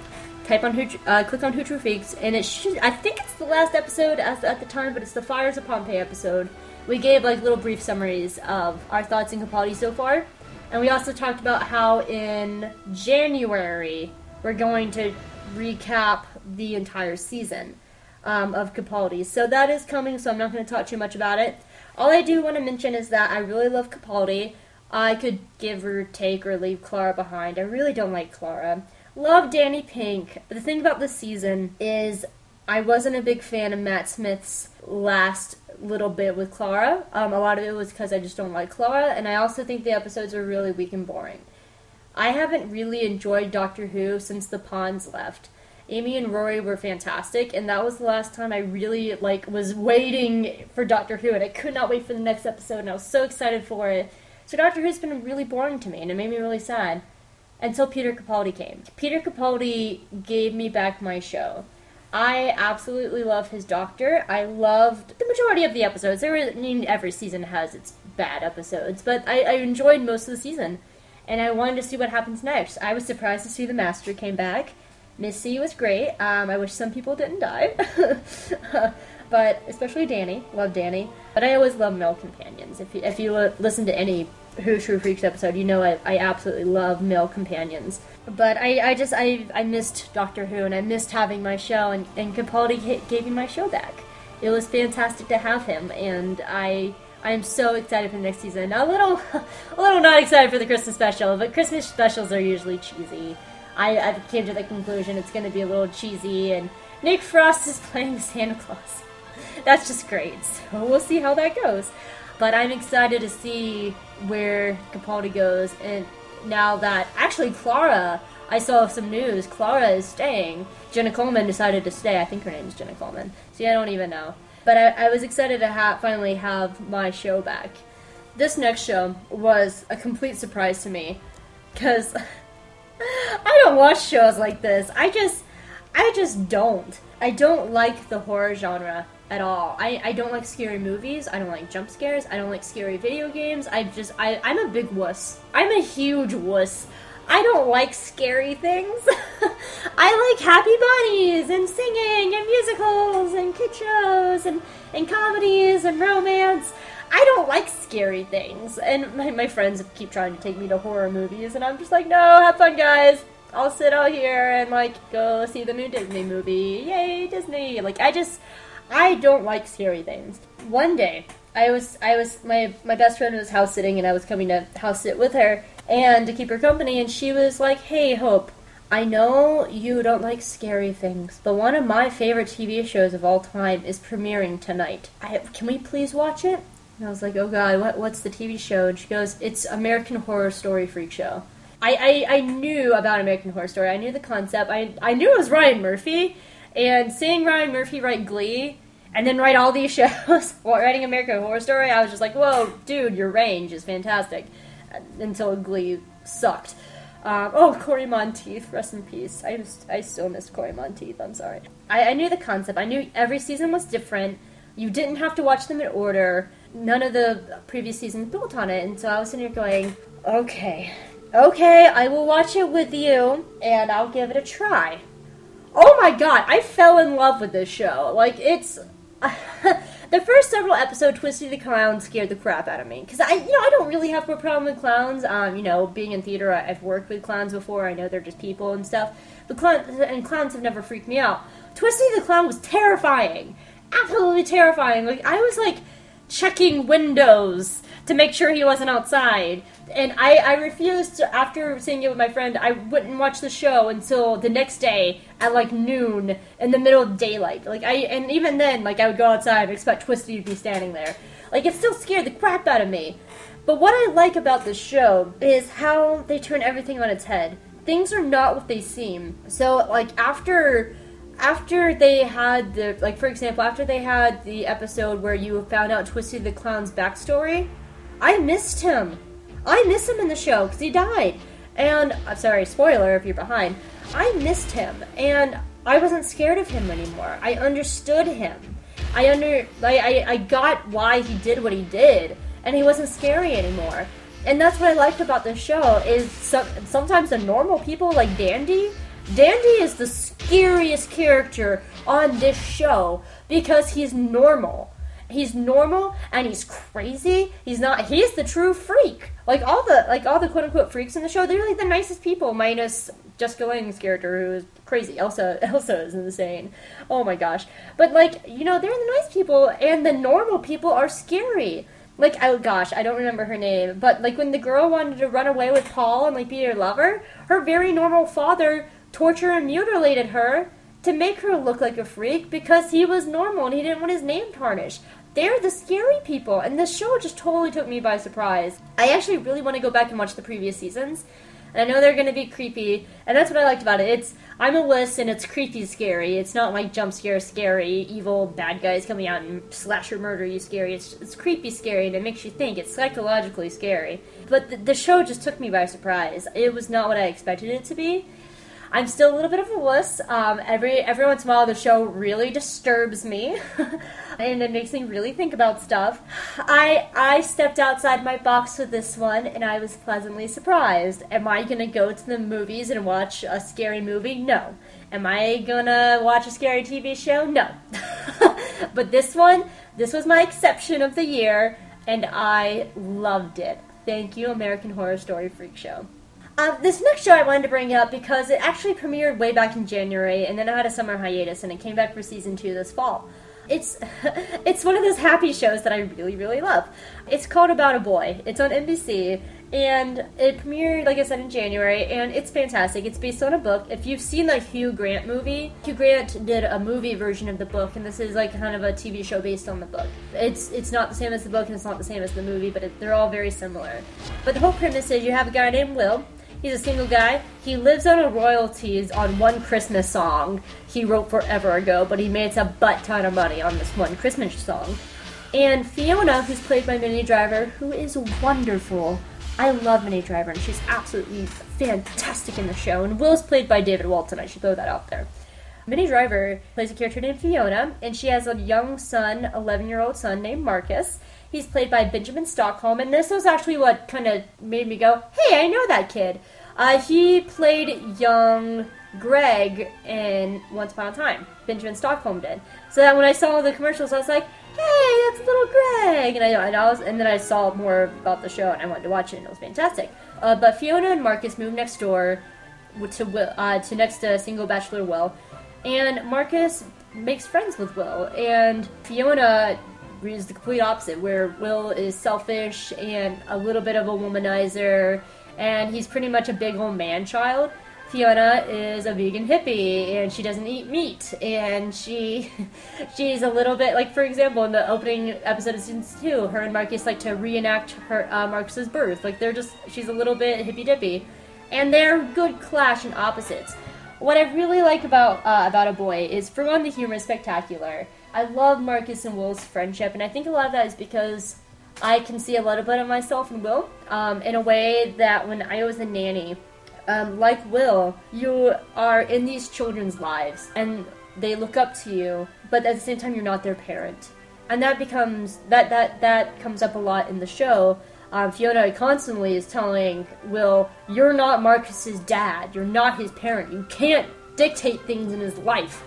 type on Who, uh, click on Who True Freaks, and it should, I think it's the last episode as, at the time, but it's the Fires of Pompeii episode. We gave like little brief summaries of our thoughts on Capaldi so far, and we also talked about how in January we're going to recap the entire season um, of Capaldi. So that is coming, so I'm not going to talk too much about it. All I do want to mention is that I really love Capaldi. I could give or take or leave Clara behind. I really don't like Clara. Love Danny Pink. But the thing about this season is I wasn't a big fan of Matt Smith's last little bit with Clara. Um, a lot of it was because I just don't like Clara, and I also think the episodes are really weak and boring. I haven't really enjoyed Doctor Who since the Ponds left. Amy and Rory were fantastic, and that was the last time I really like was waiting for Doctor Who, and I could not wait for the next episode, and I was so excited for it. So Doctor Who's been really boring to me, and it made me really sad until Peter Capaldi came. Peter Capaldi gave me back my show. I absolutely love his Doctor. I loved the majority of the episodes. There I mean, every season has its bad episodes, but I, I enjoyed most of the season, and I wanted to see what happens next. I was surprised to see the Master came back. Missy was great. Um, I wish some people didn't die, but especially Danny. Love Danny. But I always love male companions. If you, if you listen to any Who True Freaks episode, you know I, I absolutely love male companions. But I, I just I, I missed Doctor Who and I missed having my show and, and Capaldi gave me my show back. It was fantastic to have him and I I'm so excited for the next season. A little a little not excited for the Christmas special, but Christmas specials are usually cheesy. I, I came to the conclusion it's going to be a little cheesy, and Nick Frost is playing Santa Claus. That's just great. So we'll see how that goes. But I'm excited to see where Capaldi goes, and now that actually Clara, I saw some news. Clara is staying. Jenna Coleman decided to stay. I think her name is Jenna Coleman. See, I don't even know. But I, I was excited to ha- finally have my show back. This next show was a complete surprise to me because. I don't watch shows like this. I just, I just don't. I don't like the horror genre at all. I, I don't like scary movies. I don't like jump scares. I don't like scary video games. I just, I, I'm a big wuss. I'm a huge wuss. I don't like scary things. I like happy bunnies and singing and musicals and kid shows and, and comedies and romance. I don't like scary things. And my, my friends keep trying to take me to horror movies, and I'm just like, no, have fun, guys. I'll sit out here and like go see the new Disney movie. Yay, Disney! Like I just I don't like scary things. One day I was I was my my best friend was house sitting and I was coming to house sit with her and to keep her company and she was like, "Hey, Hope, I know you don't like scary things, but one of my favorite TV shows of all time is premiering tonight. I, can we please watch it?" And I was like, "Oh God, what, what's the TV show?" And she goes, "It's American Horror Story Freak Show." I, I, I knew about American Horror Story. I knew the concept. I, I knew it was Ryan Murphy, and seeing Ryan Murphy write Glee and then write all these shows, writing American Horror Story, I was just like, "Whoa, dude, your range is fantastic." Until Glee sucked. Um, oh, Cory Monteith, rest in peace. I just, I still miss Cory Monteith. I'm sorry. I, I knew the concept. I knew every season was different. You didn't have to watch them in order. None of the previous seasons built on it, and so I was sitting here going, "Okay, okay, I will watch it with you, and I'll give it a try." Oh my god, I fell in love with this show. Like it's the first several episodes, Twisty the Clown scared the crap out of me because I, you know, I don't really have a problem with clowns. Um, you know, being in theater, I, I've worked with clowns before. I know they're just people and stuff. But clowns and clowns have never freaked me out. Twisty the Clown was terrifying, absolutely terrifying. Like I was like checking windows to make sure he wasn't outside. And I, I refused to, after seeing it with my friend, I wouldn't watch the show until the next day at like noon in the middle of daylight. Like I, and even then, like I would go outside and expect Twisty to be standing there. Like it still scared the crap out of me. But what I like about this show is how they turn everything on its head. Things are not what they seem. So like after after they had the like for example after they had the episode where you found out Twisty the Clown's backstory, I missed him. I miss him in the show because he died. And I'm sorry, spoiler if you're behind. I missed him, and I wasn't scared of him anymore. I understood him. I under I, I, I got why he did what he did, and he wasn't scary anymore. And that's what I liked about the show is some, sometimes the normal people like Dandy. Dandy is the scariest character on this show because he's normal he's normal and he's crazy. He's not. He's the true freak. Like all the like all the quote unquote freaks in the show, they're like the nicest people, minus Jessica Lange's character who is crazy. Elsa Elsa is insane. Oh my gosh. But like you know, they're the nice people, and the normal people are scary. Like oh gosh, I don't remember her name, but like when the girl wanted to run away with Paul and like be her lover, her very normal father tortured and mutilated her to make her look like a freak because he was normal and he didn't want his name tarnished. They're the scary people, and this show just totally took me by surprise. I actually really want to go back and watch the previous seasons. And I know they're going to be creepy, and that's what I liked about it. It's I'm a list, and it's creepy, scary. It's not like jump scare, scary, evil bad guys coming out and slash or murder you, scary. It's it's creepy, scary, and it makes you think. It's psychologically scary. But the, the show just took me by surprise. It was not what I expected it to be. I'm still a little bit of a wuss. Um, every every once in a while, the show really disturbs me, and it makes me really think about stuff. I I stepped outside my box with this one, and I was pleasantly surprised. Am I gonna go to the movies and watch a scary movie? No. Am I gonna watch a scary TV show? No. but this one, this was my exception of the year, and I loved it. Thank you, American Horror Story Freak Show. Uh, this next show I wanted to bring up because it actually premiered way back in January, and then I had a summer hiatus, and it came back for season two this fall. It's it's one of those happy shows that I really really love. It's called About a Boy. It's on NBC, and it premiered like I said in January, and it's fantastic. It's based on a book. If you've seen the Hugh Grant movie, Hugh Grant did a movie version of the book, and this is like kind of a TV show based on the book. It's it's not the same as the book, and it's not the same as the movie, but it, they're all very similar. But the whole premise is you have a guy named Will He's a single guy. He lives on a royalties on one Christmas song he wrote forever ago, but he made a butt ton of money on this one Christmas song. And Fiona, who's played by Minnie Driver, who is wonderful. I love Minnie Driver, and she's absolutely fantastic in the show. And Will's played by David Walton. I should throw that out there. Minnie Driver plays a character named Fiona, and she has a young son, 11 year old son named Marcus. He's played by Benjamin Stockham, and this was actually what kind of made me go, hey, I know that kid. Uh, he played young Greg in Once Upon a Time. Benjamin Stockham did. So that when I saw the commercials, I was like, "Hey, that's little Greg!" And I, and I was, and then I saw more about the show, and I wanted to watch it, and it was fantastic. Uh, but Fiona and Marcus moved next door to uh, to next to single bachelor Will, and Marcus makes friends with Will, and Fiona is the complete opposite, where Will is selfish and a little bit of a womanizer, and he's pretty much a big old man child. Fiona is a vegan hippie and she doesn't eat meat and she she's a little bit like for example in the opening episode of season two her and Marcus like to reenact her uh, Marcus's birth. Like they're just she's a little bit hippy dippy and they're good clash and opposites. What I really like about uh, about a boy is for one the humor is spectacular I love Marcus and Will's friendship and I think a lot of that is because I can see a little bit of myself in Will um, in a way that when I was a nanny um, like Will, you are in these children's lives and they look up to you, but at the same time, you're not their parent. And that becomes that that that comes up a lot in the show. Um, Fiona constantly is telling Will, "You're not Marcus's dad. You're not his parent. You can't dictate things in his life."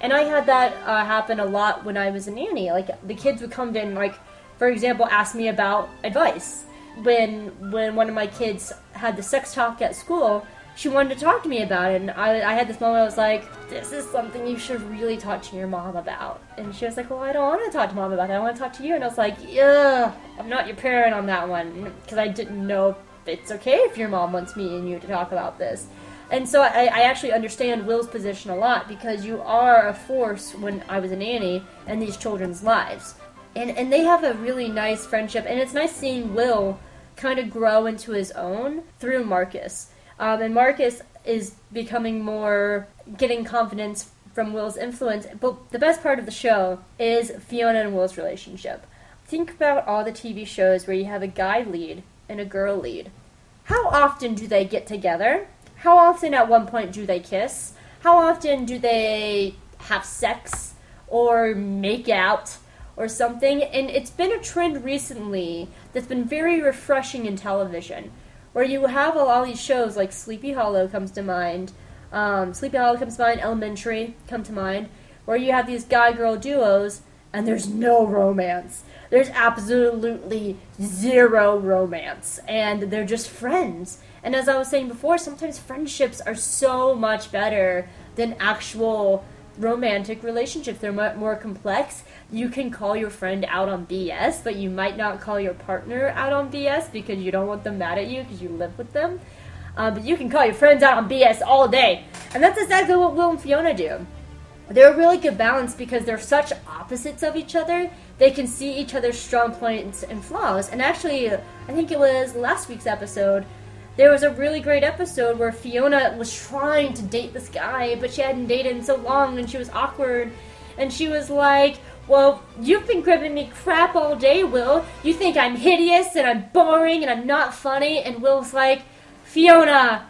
And I had that uh, happen a lot when I was a nanny. Like the kids would come in, like for example, ask me about advice, when when one of my kids had the sex talk at school, she wanted to talk to me about it, and I, I had this moment. I was like, "This is something you should really talk to your mom about." And she was like, "Well, I don't want to talk to mom about it. I want to talk to you." And I was like, "Yeah, I'm not your parent on that one because I didn't know if it's okay if your mom wants me and you to talk about this." And so I, I actually understand Will's position a lot because you are a force when I was a nanny in these children's lives. And, and they have a really nice friendship, and it's nice seeing Will kind of grow into his own through Marcus. Um, and Marcus is becoming more getting confidence from Will's influence. But the best part of the show is Fiona and Will's relationship. Think about all the TV shows where you have a guy lead and a girl lead. How often do they get together? How often at one point do they kiss? How often do they have sex or make out or something? And it's been a trend recently that's been very refreshing in television, where you have all these shows like Sleepy Hollow comes to mind, um, Sleepy Hollow comes to mind, Elementary come to mind, where you have these guy girl duos and there's no romance. There's absolutely zero romance, and they're just friends. And as I was saying before, sometimes friendships are so much better than actual romantic relationships. They're much more complex. You can call your friend out on BS, but you might not call your partner out on BS because you don't want them mad at you because you live with them. Um, but you can call your friends out on BS all day. And that's exactly what Will and Fiona do. They're a really good balance because they're such opposites of each other. They can see each other's strong points and flaws. And actually, I think it was last week's episode, there was a really great episode where Fiona was trying to date this guy, but she hadn't dated in so long and she was awkward. And she was like, Well, you've been giving me crap all day, Will. You think I'm hideous and I'm boring and I'm not funny. And Will's like, Fiona,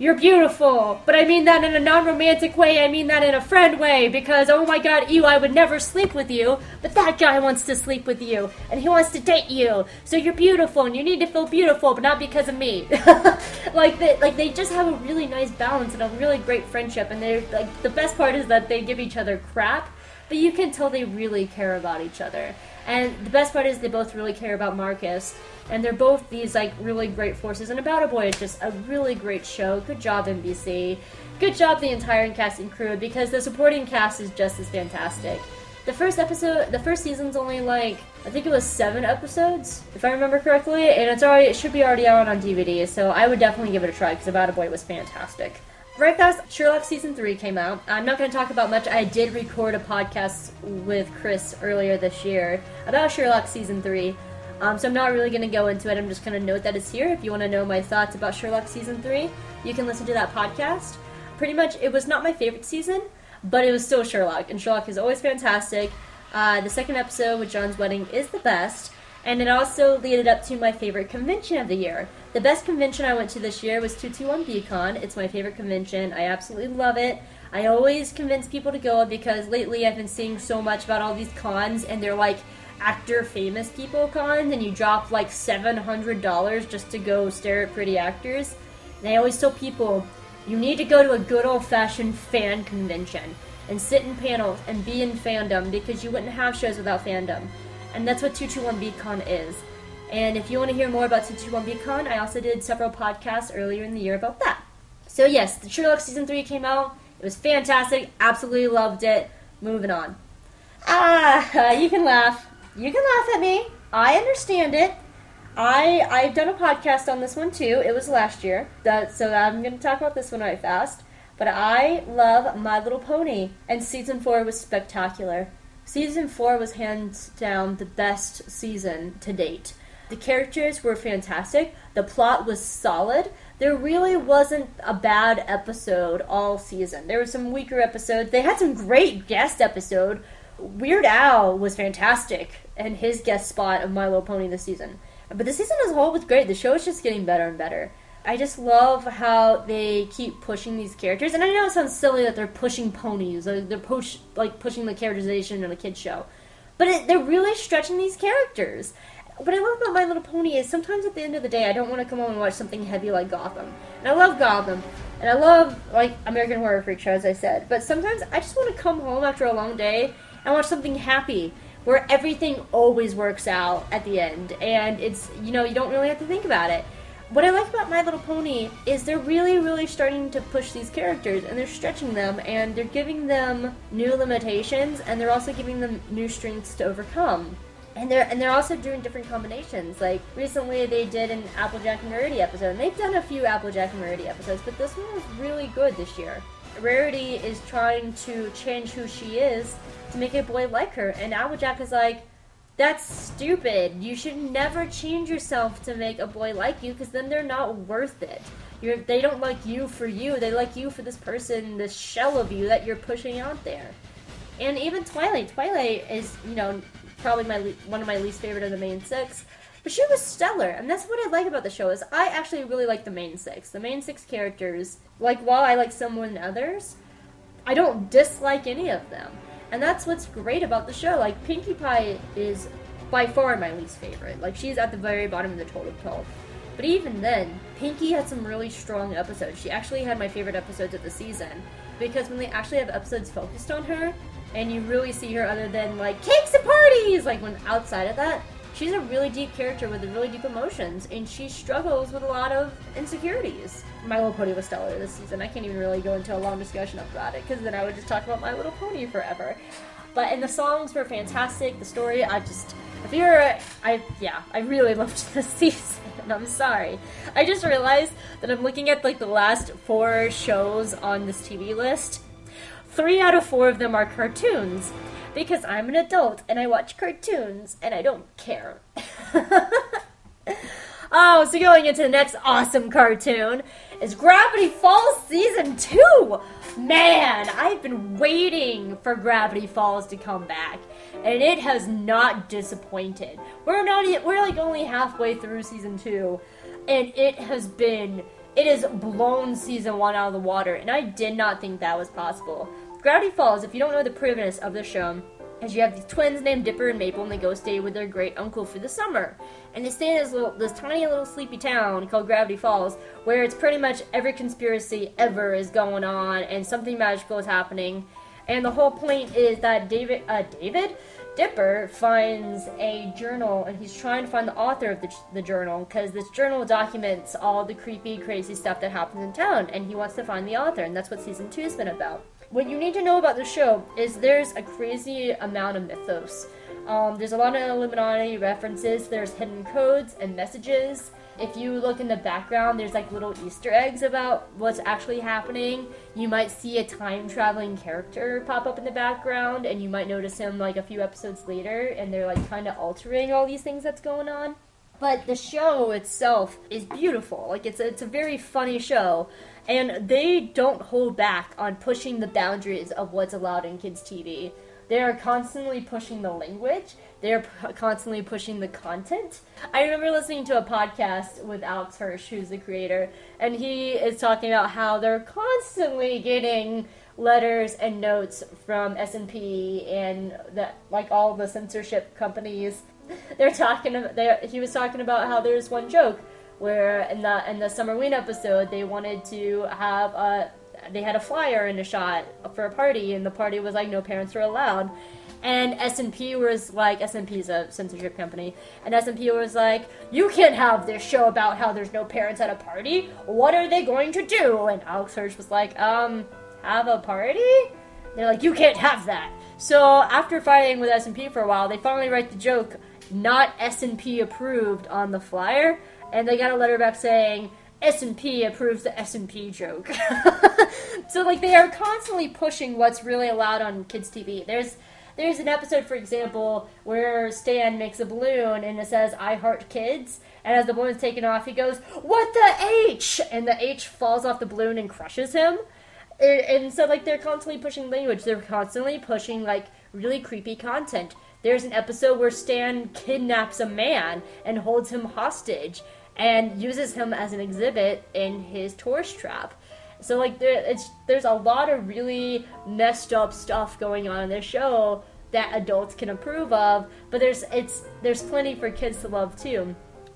you're beautiful. But I mean that in a non romantic way. I mean that in a friend way. Because, oh my god, you, I would never sleep with you. But that guy wants to sleep with you. And he wants to date you. So you're beautiful and you need to feel beautiful, but not because of me. like, they, like, they just have a really nice balance and a really great friendship. And they're, like, the best part is that they give each other crap. But you can tell they really care about each other. And the best part is they both really care about Marcus and they're both these like really great forces. And About a Boy is just a really great show. Good job, NBC. Good job, the entire cast and crew, because the supporting cast is just as fantastic. The first episode, the first season's only like I think it was seven episodes, if I remember correctly, and it's already it should be already out on DVD. So I would definitely give it a try because About a Boy was fantastic. Right guys, Sherlock season three came out. I'm not going to talk about much. I did record a podcast with Chris earlier this year about Sherlock season three. Um, so I'm not really going to go into it. I'm just going to note that it's here. If you want to know my thoughts about Sherlock season three, you can listen to that podcast. Pretty much, it was not my favorite season, but it was still Sherlock, and Sherlock is always fantastic. Uh, the second episode with John's wedding is the best, and it also led up to my favorite convention of the year. The best convention I went to this year was 221BCon. It's my favorite convention. I absolutely love it. I always convince people to go because lately I've been seeing so much about all these cons, and they're like actor famous people cons, and you drop like $700 just to go stare at pretty actors. And I always tell people, you need to go to a good old fashioned fan convention and sit in panels and be in fandom because you wouldn't have shows without fandom. And that's what 221BCon is. And if you want to hear more about 221BCon, I also did several podcasts earlier in the year about that. So yes, the Sherlock season three came out. It was fantastic. Absolutely loved it. Moving on. Ah, you can laugh. You can laugh at me. I understand it. I I've done a podcast on this one too. It was last year. That so I'm going to talk about this one right fast. But I love My Little Pony, and season four was spectacular. Season four was hands down the best season to date. The characters were fantastic. The plot was solid. There really wasn't a bad episode all season. There were some weaker episodes. They had some great guest episode. Weird Al was fantastic and his guest spot of My Little Pony this season. But the season as a whole was great. The show is just getting better and better. I just love how they keep pushing these characters, and I know it sounds silly that they're pushing ponies, like they're push like pushing the characterization in a kids show, but it, they're really stretching these characters. What I love about My Little Pony is sometimes at the end of the day, I don't want to come home and watch something heavy like Gotham, and I love Gotham, and I love like American Horror Freak Show, as I said, but sometimes I just want to come home after a long day and watch something happy where everything always works out at the end, and it's you know you don't really have to think about it what I like about My Little Pony is they're really, really starting to push these characters and they're stretching them and they're giving them new limitations and they're also giving them new strengths to overcome. And they're and they're also doing different combinations. Like recently they did an Applejack and Rarity episode and they've done a few Applejack and Rarity episodes, but this one was really good this year. Rarity is trying to change who she is to make a boy like her, and Applejack is like, that's stupid. You should never change yourself to make a boy like you because then they're not worth it. You're, they don't like you for you. They like you for this person, this shell of you that you're pushing out there. And even Twilight. Twilight is, you know, probably my one of my least favorite of the main six. But she was stellar, and that's what I like about the show is I actually really like the main six. The main six characters, like while I like some more than others, I don't dislike any of them. And that's what's great about the show. Like Pinkie Pie is by far my least favorite. Like she's at the very bottom of the totem pole. But even then, Pinkie had some really strong episodes. She actually had my favorite episodes of the season because when they actually have episodes focused on her and you really see her other than like cakes and parties, like when outside of that, she's a really deep character with really deep emotions and she struggles with a lot of insecurities. My Little Pony was stellar this season. I can't even really go into a long discussion about it because then I would just talk about My Little Pony forever. But and the songs were fantastic. The story, I just if you're, I yeah, I really loved this season. I'm sorry. I just realized that I'm looking at like the last four shows on this TV list. Three out of four of them are cartoons because I'm an adult and I watch cartoons and I don't care. oh, so going into the next awesome cartoon is Gravity Falls Season 2! Man, I've been waiting for Gravity Falls to come back, and it has not disappointed. We're not yet, we're like only halfway through season 2, and it has been it has blown season 1 out of the water, and I did not think that was possible. Gravity Falls, if you don't know the premise of the show, is you have these twins named Dipper and Mabel, and they go stay with their great uncle for the summer. And they stay in this little, this tiny little sleepy town called Gravity Falls, where it's pretty much every conspiracy ever is going on, and something magical is happening. And the whole point is that David, uh, David Dipper finds a journal, and he's trying to find the author of the, the journal because this journal documents all the creepy, crazy stuff that happens in town, and he wants to find the author, and that's what season two has been about what you need to know about the show is there's a crazy amount of mythos. Um, there's a lot of Illuminati references. There's hidden codes and messages. If you look in the background, there's like little Easter eggs about what's actually happening. You might see a time traveling character pop up in the background, and you might notice him like a few episodes later, and they're like kind of altering all these things that's going on. But the show itself is beautiful. Like it's a, it's a very funny show, and they don't hold back on pushing the boundaries of what's allowed in kids' TV. They are constantly pushing the language. They're p- constantly pushing the content. I remember listening to a podcast with Alex Hirsch, who's the creator, and he is talking about how they're constantly getting letters and notes from S&P and that like all the censorship companies. They're talking. They're, he was talking about how there's one joke where in the in the Summerween episode they wanted to have a they had a flyer in a shot for a party and the party was like no parents were allowed. And S&P was like S&P is a censorship company and S&P was like you can't have this show about how there's no parents at a party. What are they going to do? And Alex Hirsch was like um have a party? They're like you can't have that. So after fighting with S&P for a while they finally write the joke not S&P approved on the flyer and they got a letter back saying S&P approves the S&P joke. so like they are constantly pushing what's really allowed on kids TV. There's there's an episode, for example, where Stan makes a balloon and it says "I heart kids," and as the balloon's taken off, he goes, "What the H?" and the H falls off the balloon and crushes him. And, and so like they're constantly pushing language. They're constantly pushing like really creepy content. There's an episode where Stan kidnaps a man and holds him hostage and uses him as an exhibit in his tourist trap. So like there, there's a lot of really messed up stuff going on in this show that adults can approve of, but there's it's there's plenty for kids to love too.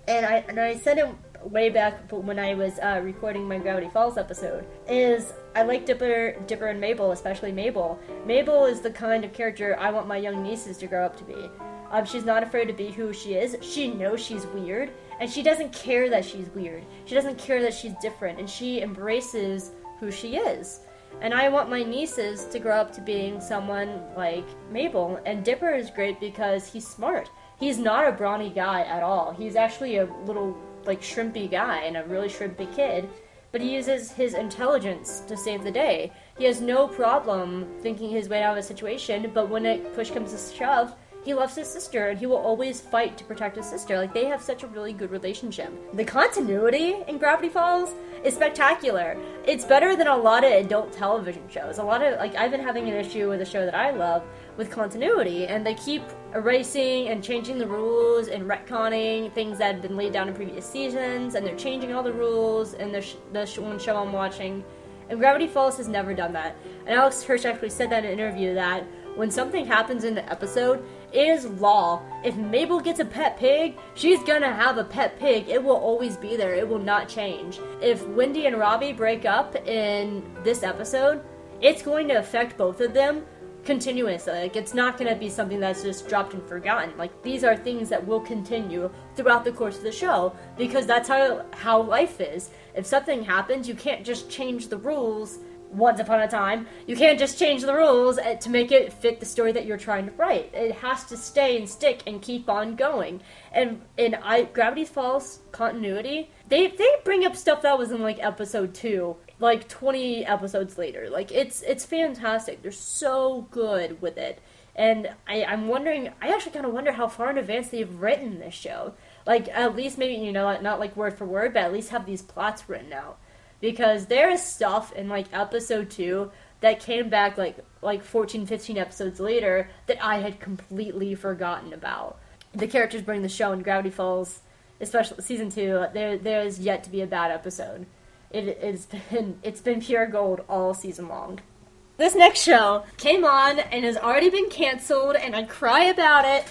And I and I said it way back when I was uh, recording my Gravity Falls episode is I like Dipper, Dipper and Mabel, especially Mabel. Mabel is the kind of character I want my young nieces to grow up to be. Um, she's not afraid to be who she is. She knows she's weird, and she doesn't care that she's weird. She doesn't care that she's different, and she embraces who she is. And I want my nieces to grow up to being someone like Mabel. And Dipper is great because he's smart. He's not a brawny guy at all. He's actually a little like shrimpy guy and a really shrimpy kid. But he uses his intelligence to save the day. He has no problem thinking his way out of a situation, but when it push comes to shove, he loves his sister and he will always fight to protect his sister. Like they have such a really good relationship. The continuity in Gravity Falls is spectacular. It's better than a lot of adult television shows. A lot of like I've been having an issue with a show that I love with continuity and they keep erasing and changing the rules and retconning things that had been laid down in previous seasons and they're changing all the rules and the, sh- the sh- one show I'm watching. And Gravity Falls has never done that. And Alex Hirsch actually said that in an interview that when something happens in the episode, is law. If Mabel gets a pet pig, she's gonna have a pet pig. It will always be there. It will not change. If Wendy and Robbie break up in this episode, it's going to affect both of them continuously. Like it's not to be something that's just dropped and forgotten. Like these are things that will continue throughout the course of the show because that's how how life is. If something happens, you can't just change the rules once upon a time. You can't just change the rules eh, to make it fit the story that you're trying to write. It has to stay and stick and keep on going. And in I Gravity Falls continuity, they they bring up stuff that was in like episode 2 like 20 episodes later. Like it's it's fantastic. They're so good with it. And I, I'm wondering I actually kinda wonder how far in advance they've written this show. Like at least maybe, you know, not like word for word, but at least have these plots written out because there is stuff in like episode 2 that came back like like 14 15 episodes later that I had completely forgotten about. The characters bring the show in Gravity Falls, especially season 2, there there is yet to be a bad episode. It, it's been it's been pure gold all season long. This next show came on and has already been canceled and I cry about it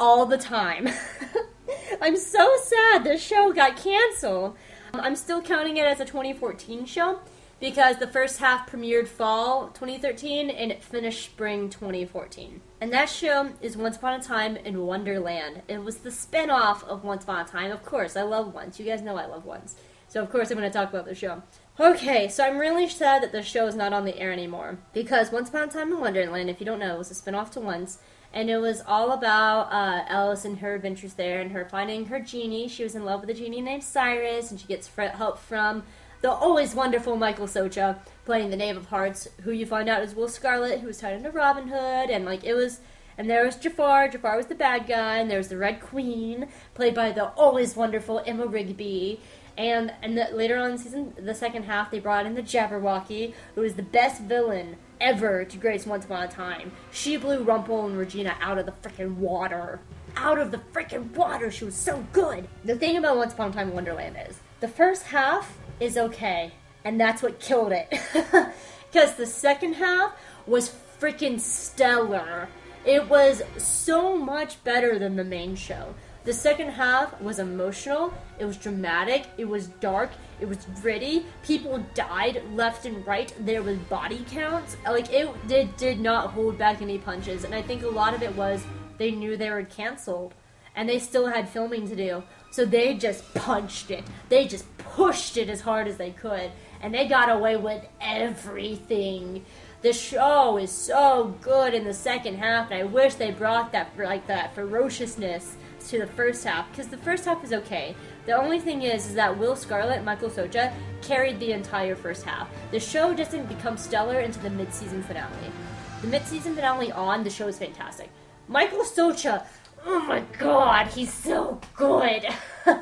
all the time. I'm so sad this show got canceled. I'm still counting it as a 2014 show because the first half premiered fall 2013 and it finished spring 2014. And that show is Once Upon a Time in Wonderland. It was the spin-off of Once Upon a Time. Of course, I love Once. You guys know I love Once. So of course I'm going to talk about the show. Okay, so I'm really sad that the show is not on the air anymore because Once Upon a Time in Wonderland, if you don't know, was a spin-off to Once and it was all about uh, Alice and her adventures there, and her finding her genie. She was in love with a genie named Cyrus, and she gets help from the always wonderful Michael Socha playing the Knave of Hearts, who you find out is Will Scarlet, who was tied into Robin Hood, and like it was. And there was Jafar. Jafar was the bad guy, and there was the Red Queen, played by the always wonderful Emma Rigby. And and the, later on in season, the second half, they brought in the Jabberwocky, who was the best villain ever to grace Once Upon a Time. She blew Rumple and Regina out of the freaking water. Out of the freaking water. She was so good. The thing about Once Upon a Time in Wonderland is the first half is okay, and that's what killed it. Because the second half was freaking stellar. It was so much better than the main show. The second half was emotional, it was dramatic, it was dark, it was gritty. People died left and right. There was body counts. Like it did did not hold back any punches, and I think a lot of it was they knew they were canceled, and they still had filming to do. So they just punched it. They just pushed it as hard as they could, and they got away with everything. The show is so good in the second half, and I wish they brought that like that ferociousness to the first half because the first half is okay. The only thing is, is that Will Scarlet Michael Socha carried the entire first half. The show doesn't become stellar into the mid-season finale. The mid-season finale on the show is fantastic. Michael Socha, oh my god, he's so good.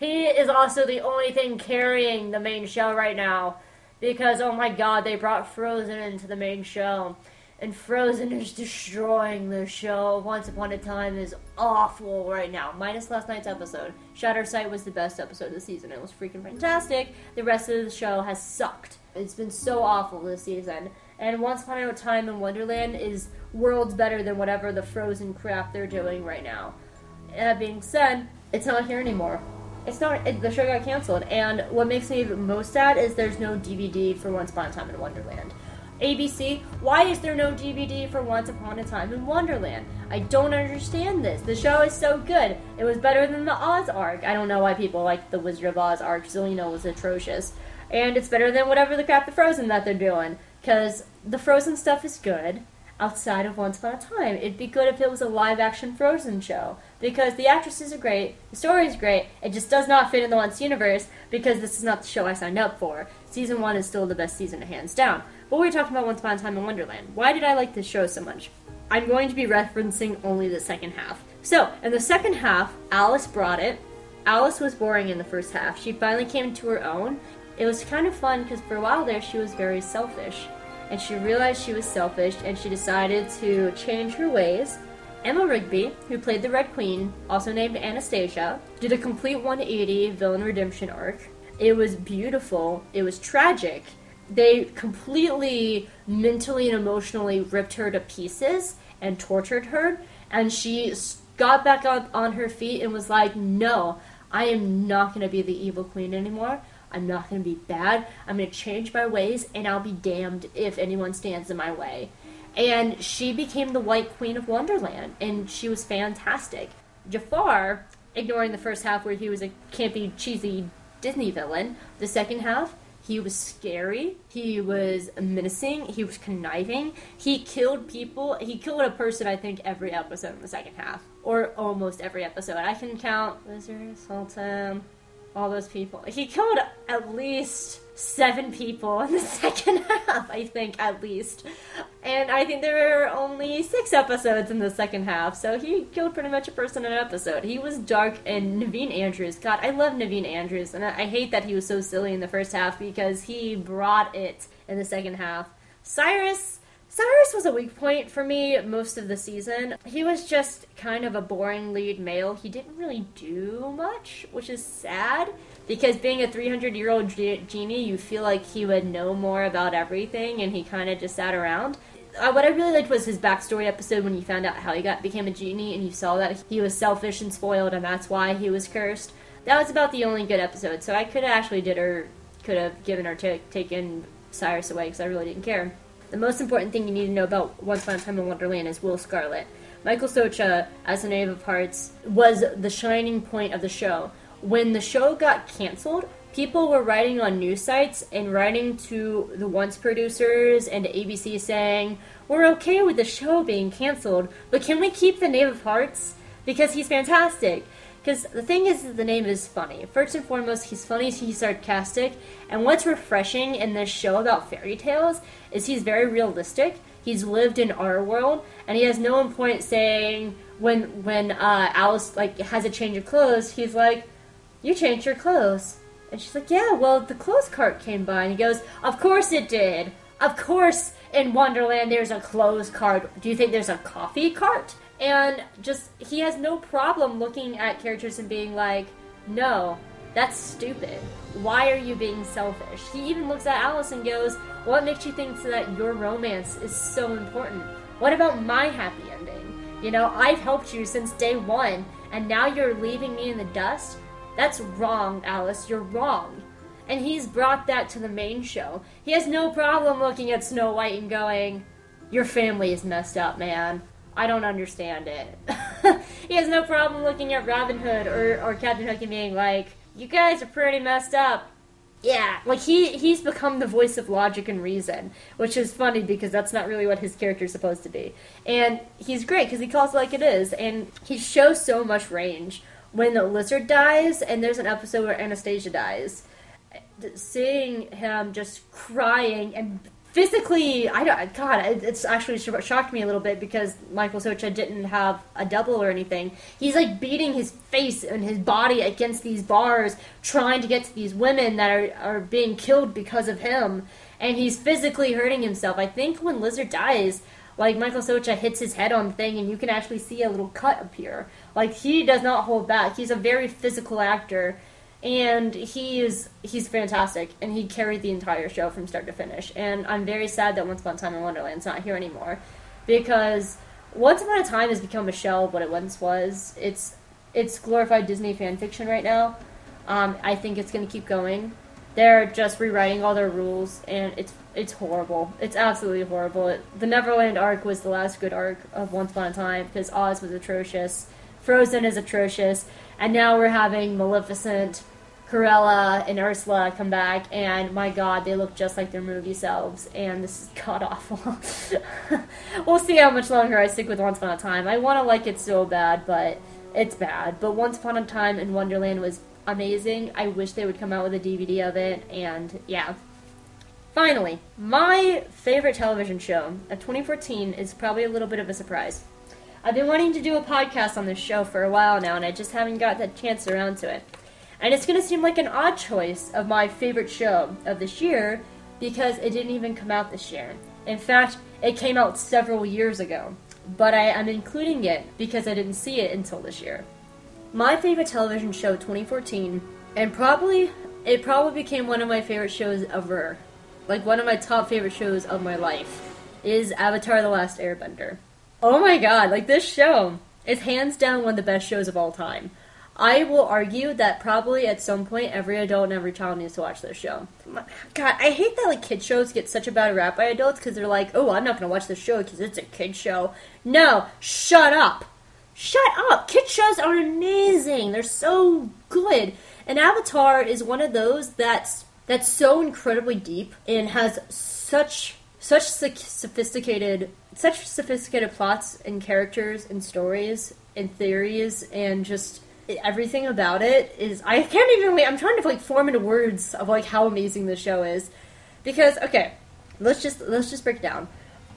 he is also the only thing carrying the main show right now because oh my god, they brought Frozen into the main show. And Frozen is destroying the show. Once Upon a Time is awful right now, minus last night's episode. Shatter Sight was the best episode of the season. It was freaking fantastic. The rest of the show has sucked. It's been so awful this season. And Once Upon a Time in Wonderland is worlds better than whatever the Frozen crap they're doing right now. That being said, it's not here anymore. It's not. It, the show got canceled, and what makes me most sad is there's no DVD for Once Upon a Time in Wonderland. ABC, why is there no DVD for Once Upon a Time in Wonderland? I don't understand this. The show is so good. It was better than the Oz arc. I don't know why people like the Wizard of Oz arc. Zelena was atrocious. And it's better than whatever the crap the Frozen that they're doing. Because the Frozen stuff is good outside of Once Upon a Time. It'd be good if it was a live action Frozen show. Because the actresses are great, the story is great, it just does not fit in the Once universe because this is not the show I signed up for. Season 1 is still the best season, hands down. But we're talking about Once Upon a Time in Wonderland. Why did I like this show so much? I'm going to be referencing only the second half. So, in the second half, Alice brought it. Alice was boring in the first half. She finally came to her own. It was kind of fun because for a while there she was very selfish. And she realized she was selfish and she decided to change her ways. Emma Rigby, who played the Red Queen, also named Anastasia, did a complete 180 villain redemption arc. It was beautiful, it was tragic, they completely mentally and emotionally ripped her to pieces and tortured her. And she got back up on her feet and was like no i am not going to be the evil queen anymore. I'm not going to be bad. I'm going to change my ways and i'll be damned if anyone stands in my way. And she became the white queen of wonderland and she was fantastic. Jafar ignoring the first half where he was a campy cheesy disney villain the second half he was scary. He was menacing. He was conniving. He killed people. He killed a person, I think, every episode in the second half. Or almost every episode. I can count Wizard, Sultan, all those people. He killed at least seven people in the second half, I think, at least. And I think there were only six episodes in the second half, so he killed pretty much a person in an episode. He was dark, and Naveen Andrews, God, I love Naveen Andrews, and I hate that he was so silly in the first half because he brought it in the second half. Cyrus. Cyrus was a weak point for me most of the season. He was just kind of a boring lead male. He didn't really do much, which is sad because being a 300 year old genie, you feel like he would know more about everything, and he kind of just sat around. Uh, what I really liked was his backstory episode when you found out how he got became a genie, and you saw that he was selfish and spoiled, and that's why he was cursed. That was about the only good episode, so I could have actually did or could have given or t- taken Cyrus away because I really didn't care. The most important thing you need to know about Once Upon a Time in Wonderland is Will Scarlet. Michael Socha, as the Knave of Hearts, was the shining point of the show when the show got canceled, people were writing on news sites and writing to the once producers and to ABC saying, We're okay with the show being canceled, but can we keep the Knave of Hearts? Because he's fantastic. Because the thing is, the name is funny. First and foremost, he's funny, he's sarcastic, and what's refreshing in this show about fairy tales is he's very realistic. He's lived in our world, and he has no point saying when when uh, Alice like has a change of clothes, he's like, you changed your clothes. And she's like, Yeah, well, the clothes cart came by. And he goes, Of course it did. Of course in Wonderland there's a clothes cart. Do you think there's a coffee cart? And just, he has no problem looking at characters and being like, No, that's stupid. Why are you being selfish? He even looks at Alice and goes, What makes you think that your romance is so important? What about my happy ending? You know, I've helped you since day one, and now you're leaving me in the dust? That's wrong, Alice. You're wrong. And he's brought that to the main show. He has no problem looking at Snow White and going, Your family is messed up, man. I don't understand it. he has no problem looking at Robin Hood or, or Captain Hook and being like, You guys are pretty messed up. Yeah, like he he's become the voice of logic and reason, which is funny because that's not really what his character's supposed to be. And he's great because he calls it like it is, and he shows so much range. When the lizard dies, and there's an episode where Anastasia dies, seeing him just crying and physically, I don't. God, it- it's actually shocked me a little bit because Michael Socha didn't have a double or anything. He's like beating his face and his body against these bars, trying to get to these women that are are being killed because of him, and he's physically hurting himself. I think when Lizard dies. Like Michael Socha hits his head on the thing, and you can actually see a little cut appear. Like he does not hold back. He's a very physical actor, and he is he's fantastic and he carried the entire show from start to finish. And i'm very sad that once upon a time in wonderland's not here anymore because once upon a time has become a shell of what it once was. It's it's glorified disney fan fiction right now. Um, i think it's going to keep going. They're just rewriting all their rules and it's it's horrible. It's absolutely horrible. It, the neverland arc was the last good arc of once upon a time because oz was atrocious. Frozen is atrocious. And now we're having Maleficent, Cruella, and Ursula come back, and my god, they look just like their movie selves, and this is god awful. we'll see how much longer I stick with Once Upon a Time. I want to like it so bad, but it's bad. But Once Upon a Time in Wonderland was amazing. I wish they would come out with a DVD of it, and yeah. Finally, my favorite television show of 2014 is probably a little bit of a surprise. I've been wanting to do a podcast on this show for a while now, and I just haven't got the chance around to it. And it's going to seem like an odd choice of my favorite show of this year because it didn't even come out this year. In fact, it came out several years ago. But I am including it because I didn't see it until this year. My favorite television show 2014, and probably it probably became one of my favorite shows ever. Like one of my top favorite shows of my life is Avatar The Last Airbender. Oh my god, like this show is hands down one of the best shows of all time. I will argue that probably at some point every adult and every child needs to watch this show. God, I hate that like kid shows get such a bad rap by adults because they're like, "Oh, I'm not gonna watch this show because it's a kid show." No, shut up, shut up. Kid shows are amazing. They're so good. And Avatar is one of those that's that's so incredibly deep and has such such sophisticated such sophisticated plots and characters and stories and theories and just everything about it is I can't even wait I'm trying to like form into words of like how amazing this show is because okay let's just let's just break it down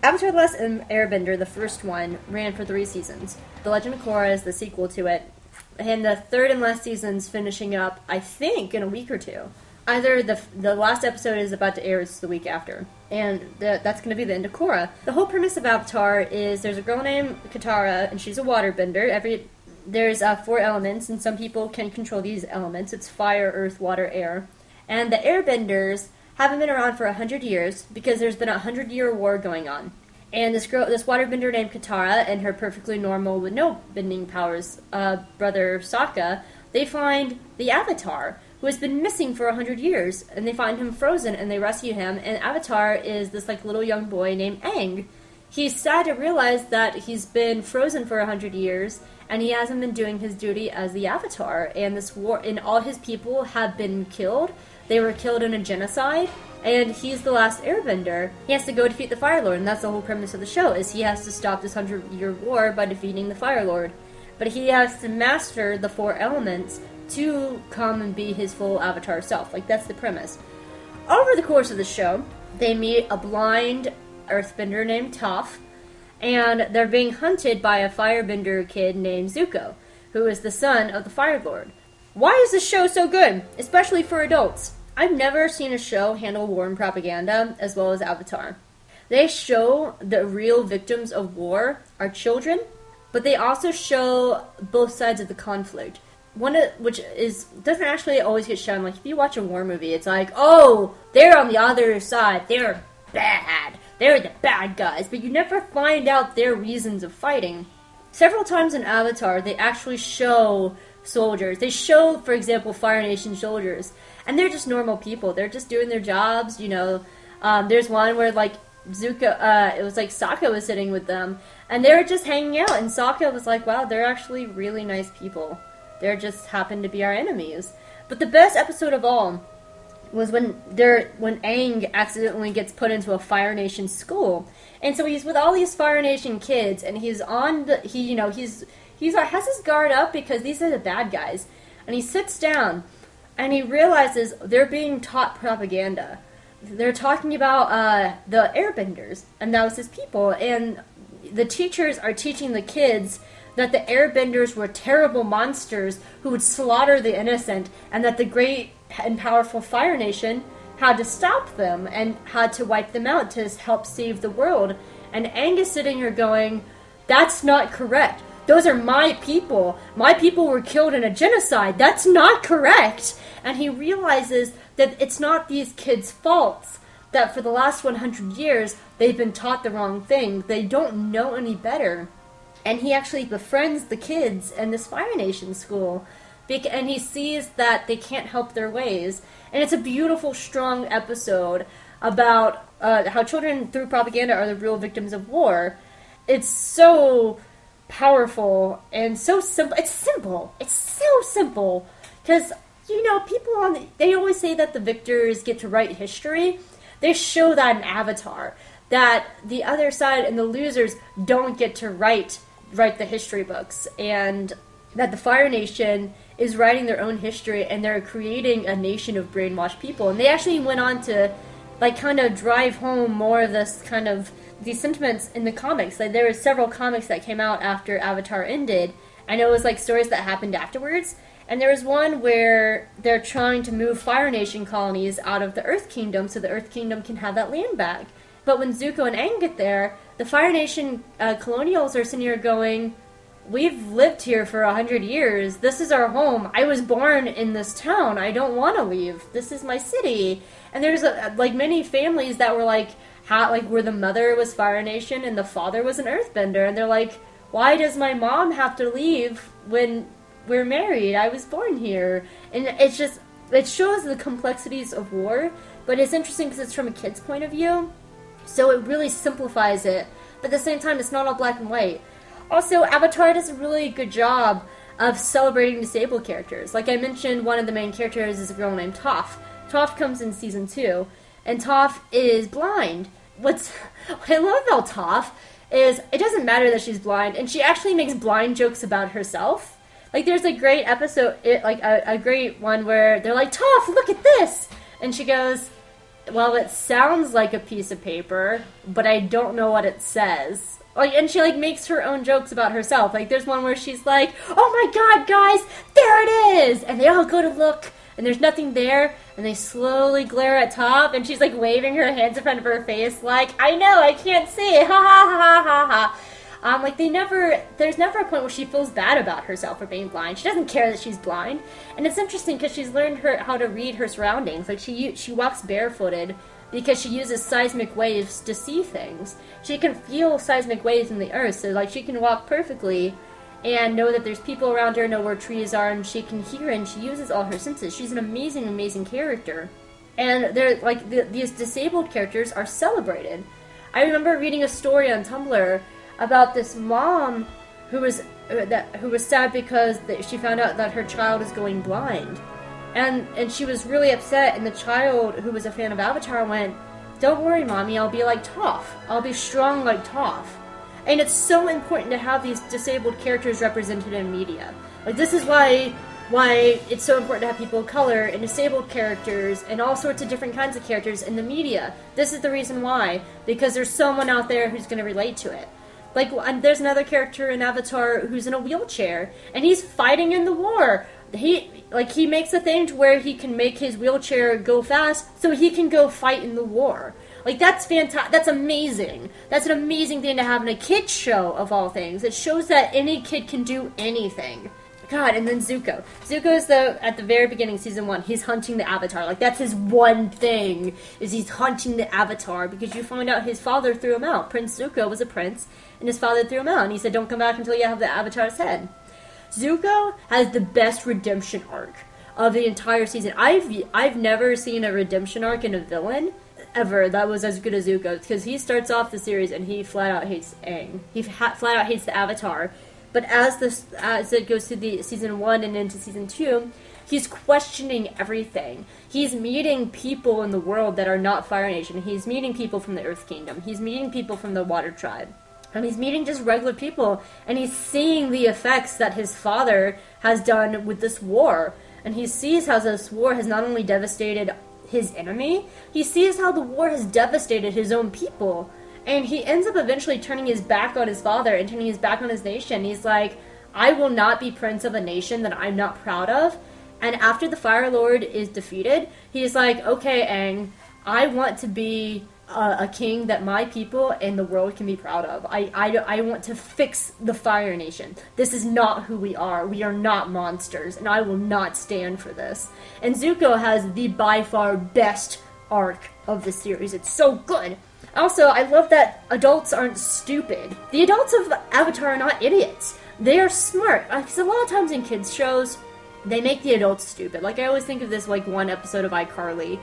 Avatar: The Last Airbender, the first one, ran for three seasons. The Legend of Korra is the sequel to it, and the third and last season's finishing up, I think, in a week or two. Either the the last episode is about to air, it's the week after, and the, that's going to be the end of Korra. The whole premise of Avatar is there's a girl named Katara, and she's a waterbender. Every there's uh, four elements, and some people can control these elements. It's fire, earth, water, air, and the airbenders haven't been around for a hundred years because there's been a hundred year war going on. And this girl, this waterbender named Katara, and her perfectly normal with no bending powers uh, brother Sokka, they find the Avatar, who has been missing for a hundred years, and they find him frozen, and they rescue him. And Avatar is this like little young boy named Aang. He's sad to realize that he's been frozen for a hundred years, and he hasn't been doing his duty as the Avatar. And this war, and all his people have been killed. They were killed in a genocide, and he's the last airbender. He has to go defeat the Fire Lord, and that's the whole premise of the show, is he has to stop this hundred year war by defeating the Fire Lord. But he has to master the four elements to come and be his full avatar self. Like that's the premise. Over the course of the show, they meet a blind earthbender named Toph, and they're being hunted by a firebender kid named Zuko, who is the son of the Fire Lord. Why is this show so good, especially for adults? I've never seen a show handle war and propaganda as well as Avatar. They show the real victims of war are children, but they also show both sides of the conflict. One of, which is doesn't actually always get shown. Like if you watch a war movie, it's like, oh, they're on the other side. They're bad. They're the bad guys, but you never find out their reasons of fighting. several times in Avatar, they actually show soldiers. They show, for example, Fire Nation soldiers, and they're just normal people. They're just doing their jobs. You know, um, there's one where like Zuko, uh, it was like Sokka was sitting with them, and they were just hanging out. And Sokka was like, "Wow, they're actually really nice people. They're just happen to be our enemies." But the best episode of all was when they're when Aang accidentally gets put into a Fire Nation school, and so he's with all these Fire Nation kids, and he's on the he you know he's he's has his guard up because these are the bad guys, and he sits down, and he realizes they're being taught propaganda. They're talking about uh, the Airbenders, and that was his people, and the teachers are teaching the kids that the airbenders were terrible monsters who would slaughter the innocent, and that the great and powerful Fire Nation had to stop them and had to wipe them out to help save the world. And Aang is sitting here going, That's not correct. Those are my people. My people were killed in a genocide. That's not correct. And he realizes that it's not these kids' faults. That for the last 100 years, they've been taught the wrong thing. They don't know any better and he actually befriends the kids in this Fire Nation school, and he sees that they can't help their ways. And it's a beautiful, strong episode about uh, how children through propaganda are the real victims of war. It's so powerful and so simple. It's simple. It's so simple because you know people on the, they always say that the victors get to write history. They show that in Avatar that the other side and the losers don't get to write write the history books and that the Fire Nation is writing their own history and they're creating a nation of brainwashed people. And they actually went on to like kind of drive home more of this kind of these sentiments in the comics. Like there were several comics that came out after Avatar ended. Know it was like stories that happened afterwards. And there was one where they're trying to move Fire Nation colonies out of the Earth Kingdom so the Earth Kingdom can have that land back. But when Zuko and Aang get there, the Fire Nation uh, colonials are sitting here going, We've lived here for a hundred years. This is our home. I was born in this town. I don't want to leave. This is my city. And there's a, like many families that were like, how, like where the mother was Fire Nation and the father was an Earthbender, and they're like, why does my mom have to leave when we're married? I was born here, and it's just it shows the complexities of war. But it's interesting because it's from a kid's point of view so it really simplifies it, but at the same time, it's not all black and white. Also, Avatar does a really good job of celebrating disabled characters. Like I mentioned, one of the main characters is a girl named Toph. Toph comes in season two, and Toph is blind. What's what I love about Toph is it doesn't matter that she's blind, and she actually makes blind jokes about herself. Like there's a great episode, it, like a, a great one where they're like, "Toph, look at this," and she goes, well, it sounds like a piece of paper, but I don't know what it says. Like, and she like makes her own jokes about herself. Like, there's one where she's like, "Oh my god, guys, there it is!" And they all go to look, and there's nothing there, and they slowly glare at Toph and she's like waving her hands in front of her face, like, "I know, I can't see," ha ha ha ha ha. Um, like they never, there's never a point where she feels bad about herself for being blind. She doesn't care that she's blind, and it's interesting because she's learned her how to read her surroundings. Like she she walks barefooted because she uses seismic waves to see things. She can feel seismic waves in the earth, so like she can walk perfectly and know that there's people around her, know where trees are, and she can hear and she uses all her senses. She's an amazing, amazing character. And they're like the, these disabled characters are celebrated. I remember reading a story on Tumblr about this mom who was uh, that who was sad because she found out that her child is going blind, and and she was really upset. And the child, who was a fan of Avatar, went, "Don't worry, mommy. I'll be like Toph. I'll be strong like Toph." And it's so important to have these disabled characters represented in media. Like this is why why it's so important to have people of color and disabled characters and all sorts of different kinds of characters in the media. This is the reason why because there's someone out there who's going to relate to it. Like, there's another character in Avatar who's in a wheelchair, and he's fighting in the war. He like he makes a thing to where he can make his wheelchair go fast, so he can go fight in the war. Like that's fantastic. That's amazing. That's an amazing thing to have in a kids show of all things. It shows that any kid can do anything. God, and then Zuko. Zuko is the at the very beginning, season one. He's hunting the Avatar. Like that's his one thing is he's hunting the Avatar because you find out his father threw him out. Prince Zuko was a prince, and his father threw him out, and he said, "Don't come back until you have the Avatar's head." Zuko has the best redemption arc of the entire season. I've I've never seen a redemption arc in a villain ever that was as good as Zuko because he starts off the series and he flat out hates Aang. He ha- flat out hates the Avatar. But as this as it goes through the season one and into season two, he's questioning everything. He's meeting people in the world that are not Fire Nation. He's meeting people from the Earth Kingdom. He's meeting people from the Water Tribe. And he's meeting just regular people, and he's seeing the effects that his father has done with this war. And he sees how this war has not only devastated his enemy, he sees how the war has devastated his own people. And he ends up eventually turning his back on his father and turning his back on his nation. He's like, I will not be prince of a nation that I'm not proud of. And after the Fire Lord is defeated, he's like, okay, Aang, I want to be a, king that my people and the world can be proud of. I, I, I want to fix the Fire Nation. This is not who we are. We are not monsters, and I will not stand for this. And Zuko has the by far best arc of the series. It's so good. Also, I love that adults aren't stupid. The adults of Avatar are not idiots. They are smart. Because a lot of times in kids shows, they make the adults stupid. Like I always think of this like one episode of iCarly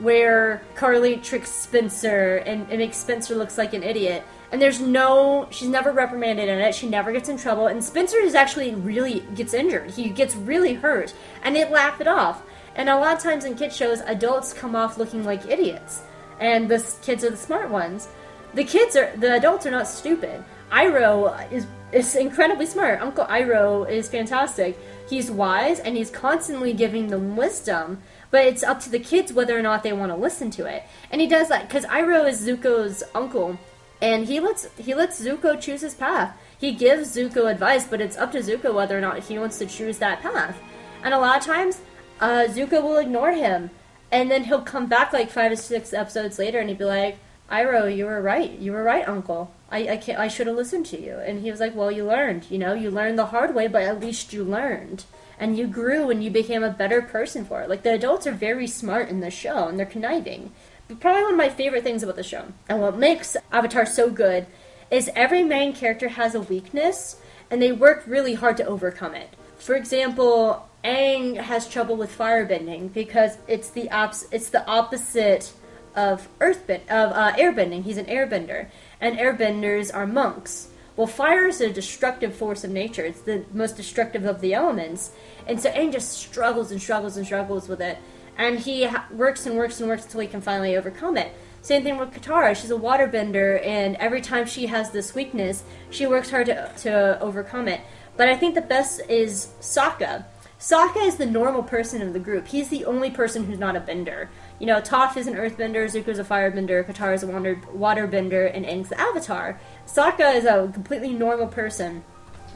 where Carly tricks Spencer and, and makes Spencer looks like an idiot. And there's no, she's never reprimanded in it. She never gets in trouble. And Spencer is actually really gets injured. He gets really hurt, and they laugh it off. And a lot of times in kid shows, adults come off looking like idiots, and the kids are the smart ones. The kids are, the adults are not stupid. Iroh is is incredibly smart. Uncle Iroh is fantastic. He's wise and he's constantly giving them wisdom, but it's up to the kids whether or not they want to listen to it. And he does that because Iroh is Zuko's uncle, and he lets he lets Zuko choose his path. He gives Zuko advice, but it's up to Zuko whether or not he wants to choose that path. And a lot of times, uh, Zuko will ignore him, and then he'll come back like five or six episodes later, and he'd be like, "Iroh, you were right. You were right, Uncle. I I, can't, I should have listened to you." And he was like, "Well, you learned. You know, you learned the hard way, but at least you learned." And you grew and you became a better person for it. Like, the adults are very smart in the show and they're conniving. But probably one of my favorite things about the show, and what makes Avatar so good, is every main character has a weakness, and they work really hard to overcome it. For example, Aang has trouble with firebending because it's the ops- it's the opposite of earthbend of uh, airbending. He's an airbender, and airbenders are monks. Well, fire is a destructive force of nature. It's the most destructive of the elements, and so Aang just struggles and struggles and struggles with it, and he works and works and works until he can finally overcome it. Same thing with Katara. She's a waterbender, and every time she has this weakness, she works hard to, to overcome it. But I think the best is Sokka. Sokka is the normal person in the group. He's the only person who's not a bender. You know, Toph is an earthbender, Zuko's a firebender, Katara is a water, waterbender, and Aang's the avatar. Sokka is a completely normal person.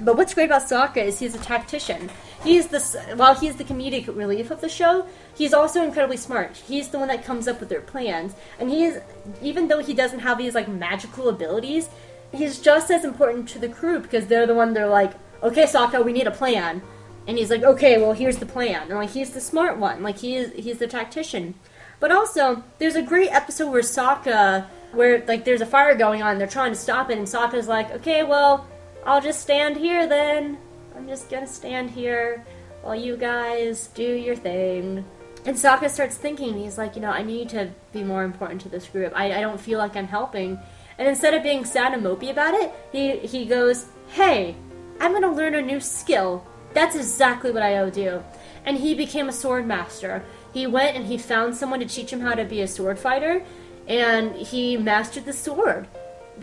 But what's great about Sokka is he's a tactician. He's the while he's the comedic relief of the show, he's also incredibly smart. He's the one that comes up with their plans, and he is even though he doesn't have these like magical abilities, he's just as important to the crew because they're the one they're like, okay, Sokka, we need a plan, and he's like, okay, well here's the plan, and like he's the smart one, like he is he's the tactician. But also, there's a great episode where Sokka, where like there's a fire going on, they're trying to stop it, and Sokka's like, okay, well. I'll just stand here then. I'm just gonna stand here while you guys do your thing. And Sokka starts thinking, he's like, you know, I need to be more important to this group. I, I don't feel like I'm helping. And instead of being sad and mopey about it, he, he goes, hey, I'm gonna learn a new skill. That's exactly what I owe do. And he became a sword master. He went and he found someone to teach him how to be a sword fighter, and he mastered the sword.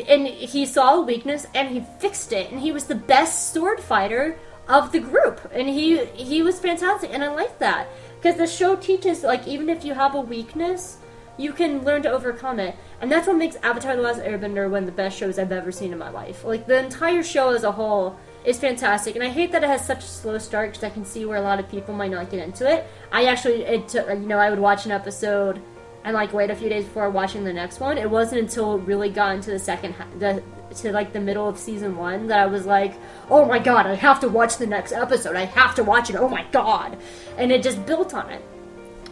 And he saw a weakness and he fixed it and he was the best sword fighter of the group. And he he was fantastic and i like that. Because the show teaches like even if you have a weakness you can learn to overcome it. And that's what makes avatar the last airbender one of the best shows i've ever seen in my life. Like the entire show as a whole is fantastic and i hate that it has such a slow start because i can see where a lot of people might not get into it i actually it took you know i would watch an episode and like wait a few days before watching the next one. It wasn't until it really got into the second the to like the middle of season one that I was like, oh my god, I have to watch the next episode. I have to watch it. Oh my god, and it just built on it.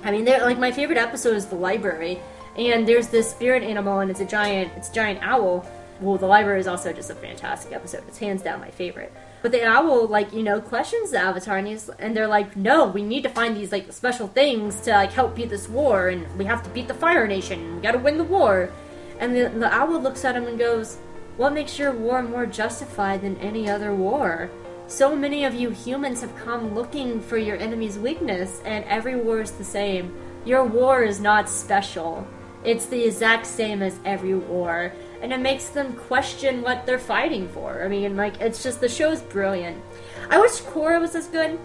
I mean, like my favorite episode is the library, and there's this spirit animal, and it's a giant, it's a giant owl. Well, the library is also just a fantastic episode. It's hands down my favorite. But the owl, like you know, questions the Avatar, and, he's, and they're like, "No, we need to find these like special things to like help beat this war, and we have to beat the Fire Nation. We got to win the war." And the, the owl looks at him and goes, "What makes your war more justified than any other war?" So many of you humans have come looking for your enemy's weakness, and every war is the same. Your war is not special. It's the exact same as every war, and it makes them question what they're fighting for. I mean, like, it's just the show's brilliant. I wish Korra was as good.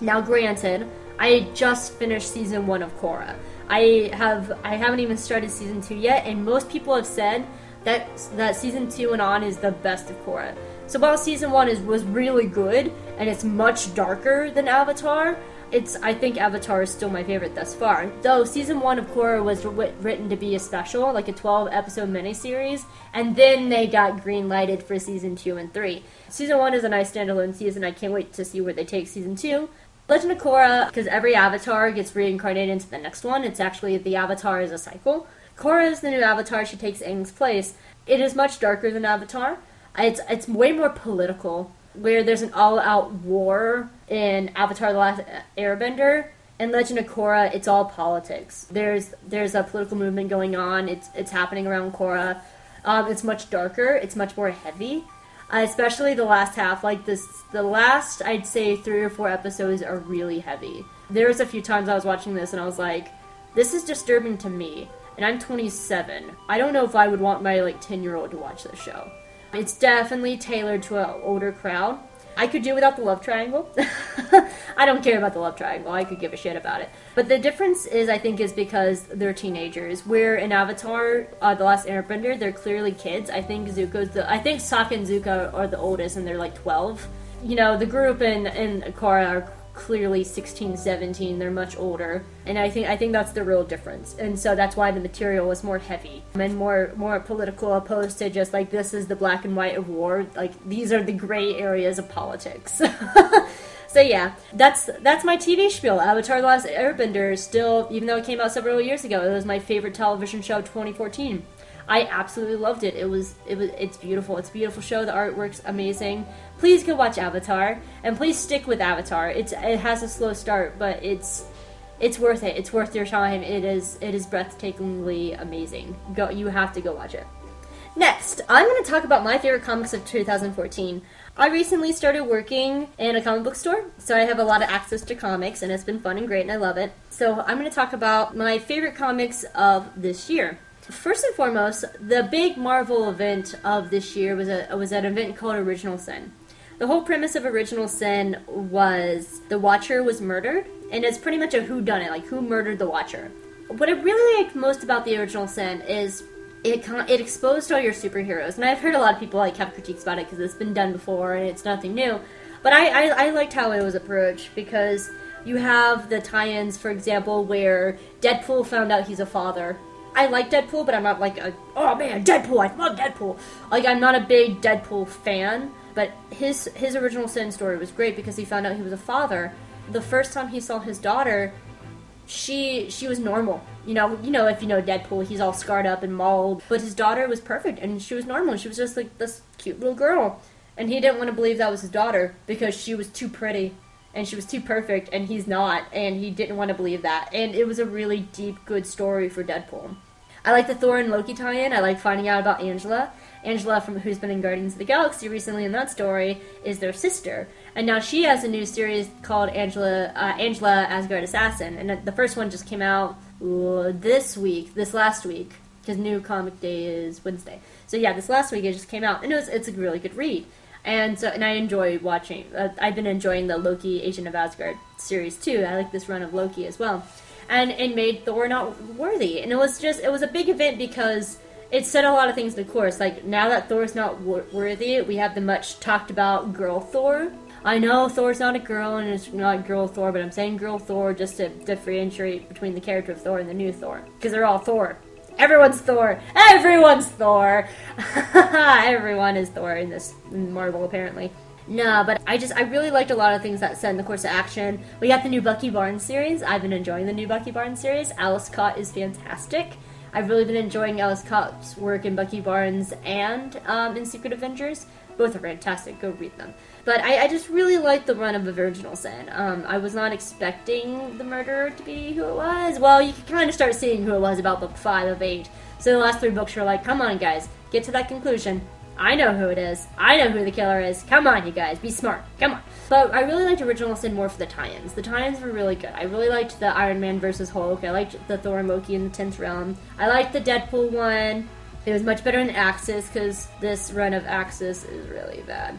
Now, granted, I just finished season one of Korra. I have I haven't even started season two yet, and most people have said that that season two and on is the best of Korra. So while season one is was really good and it's much darker than Avatar, it's I think Avatar is still my favorite thus far. Though season one of Korra was wr- written to be a special, like a 12 episode miniseries, and then they got green lighted for season two and three. Season one is a nice standalone season. I can't wait to see where they take season two. Legend of Korra, because every Avatar gets reincarnated into the next one. It's actually the Avatar is a cycle. Korra is the new Avatar. She takes Aang's place. It is much darker than Avatar. It's it's way more political, where there's an all-out war in Avatar: The Last Airbender. In Legend of Korra, it's all politics. There's there's a political movement going on. It's it's happening around Korra. Um, it's much darker. It's much more heavy, uh, especially the last half. Like this, the last I'd say three or four episodes are really heavy. There was a few times I was watching this and I was like, this is disturbing to me. And I'm 27. I don't know if I would want my like 10 year old to watch this show. It's definitely tailored to an older crowd. I could do without the love triangle. I don't care about the love triangle. I could give a shit about it. But the difference is, I think, is because they're teenagers. Where in Avatar, uh, The Last Airbender, they're clearly kids. I think Zuko's the. I think Sokka and Zuko are the oldest, and they're like 12. You know, the group in in Korra are clearly 16 17 they're much older. And i think i think that's the real difference. And so that's why the material was more heavy and more more political opposed to just like this is the black and white of war. Like these are the gray areas of politics. So yeah that's that's my tv spiel. Avatar the last airbender still even though it came out several years ago it was my favorite television show 2014 I absolutely loved it. It was it was it's beautiful. It's a beautiful show. The artwork's amazing. Please go watch Avatar and please stick with Avatar. It's it has a slow start, but it's it's worth it. It's worth your time. It is it is breathtakingly amazing. Go you have to go watch it. Next, I'm going to talk about my favorite comics of 2014. I recently started working in a comic book store, so I have a lot of access to comics, and it's been fun and great, and I love it. So I'm going to talk about my favorite comics of this year. First and foremost, the big Marvel event of this year was a was an event called Original Sin. The whole premise of Original Sin was the Watcher was murdered, and it's pretty much a who done it, like who murdered the Watcher. What I really liked most about the Original Sin is it it exposed all your superheroes, and I've heard a lot of people like have critiques about it because it's been done before and it's nothing new. But I, I, I liked how it was approached because you have the tie-ins, for example, where Deadpool found out he's a father I like Deadpool, but I'm not like a, oh man, Deadpool. I love Deadpool. Like I'm not a big Deadpool fan, but his his original sin story was great because he found out he was a father. The first time he saw his daughter, she she was normal. You know, you know if you know Deadpool, he's all scarred up and mauled, but his daughter was perfect and she was normal. She was just like this cute little girl, and he didn't want to believe that was his daughter because she was too pretty and she was too perfect and he's not and he didn't want to believe that. And it was a really deep good story for deadpool. I like the thor and loki tie-in. I like finding out about angela. Angela from who's been in guardians of the galaxy recently in that story is their sister. And now she has a new series called angela uh, angela asgard assassin. And the first one just came out this week this last week because new comic day is wednesday. So yeah this last week it just came out and it was, it's a really good read and so and I enjoy watching. Uh, I've been enjoying the Loki Agent of Asgard series too. I like this run of Loki as well, and it made Thor not worthy. And it was just it was a big event because it set a lot of things in course. Like now that Thor's not wor- worthy, we have the much talked about girl Thor. I know Thor's not a girl and it's not girl Thor, but I'm saying girl Thor just to differentiate between the character of Thor and the new Thor because they're all Thor Everyone's Thor. Everyone's Thor. Everyone is Thor in this Marvel, apparently. No, but I just I really liked a lot of things that set in the course of action. We got the new Bucky Barnes series. I've been enjoying the new Bucky Barnes series. Ales Kot is fantastic. I've really been enjoying Ales Kot's work in Bucky Barnes and um, in Secret Avengers. Both are fantastic. Go read them. But I, I just really liked the run of the Original Sin. Um, I was not expecting the murderer to be who it was. Well, you can kind of start seeing who it was about book five of eight. So the last three books were like, come on, guys, get to that conclusion. I know who it is. I know who the killer is. Come on, you guys, be smart. Come on. But I really liked Original Sin more for the tie-ins. The tie-ins were really good. I really liked the Iron Man versus Hulk. I liked the Thor and Loki in the Tenth Realm. I liked the Deadpool one. It was much better than Axis because this run of Axis is really bad.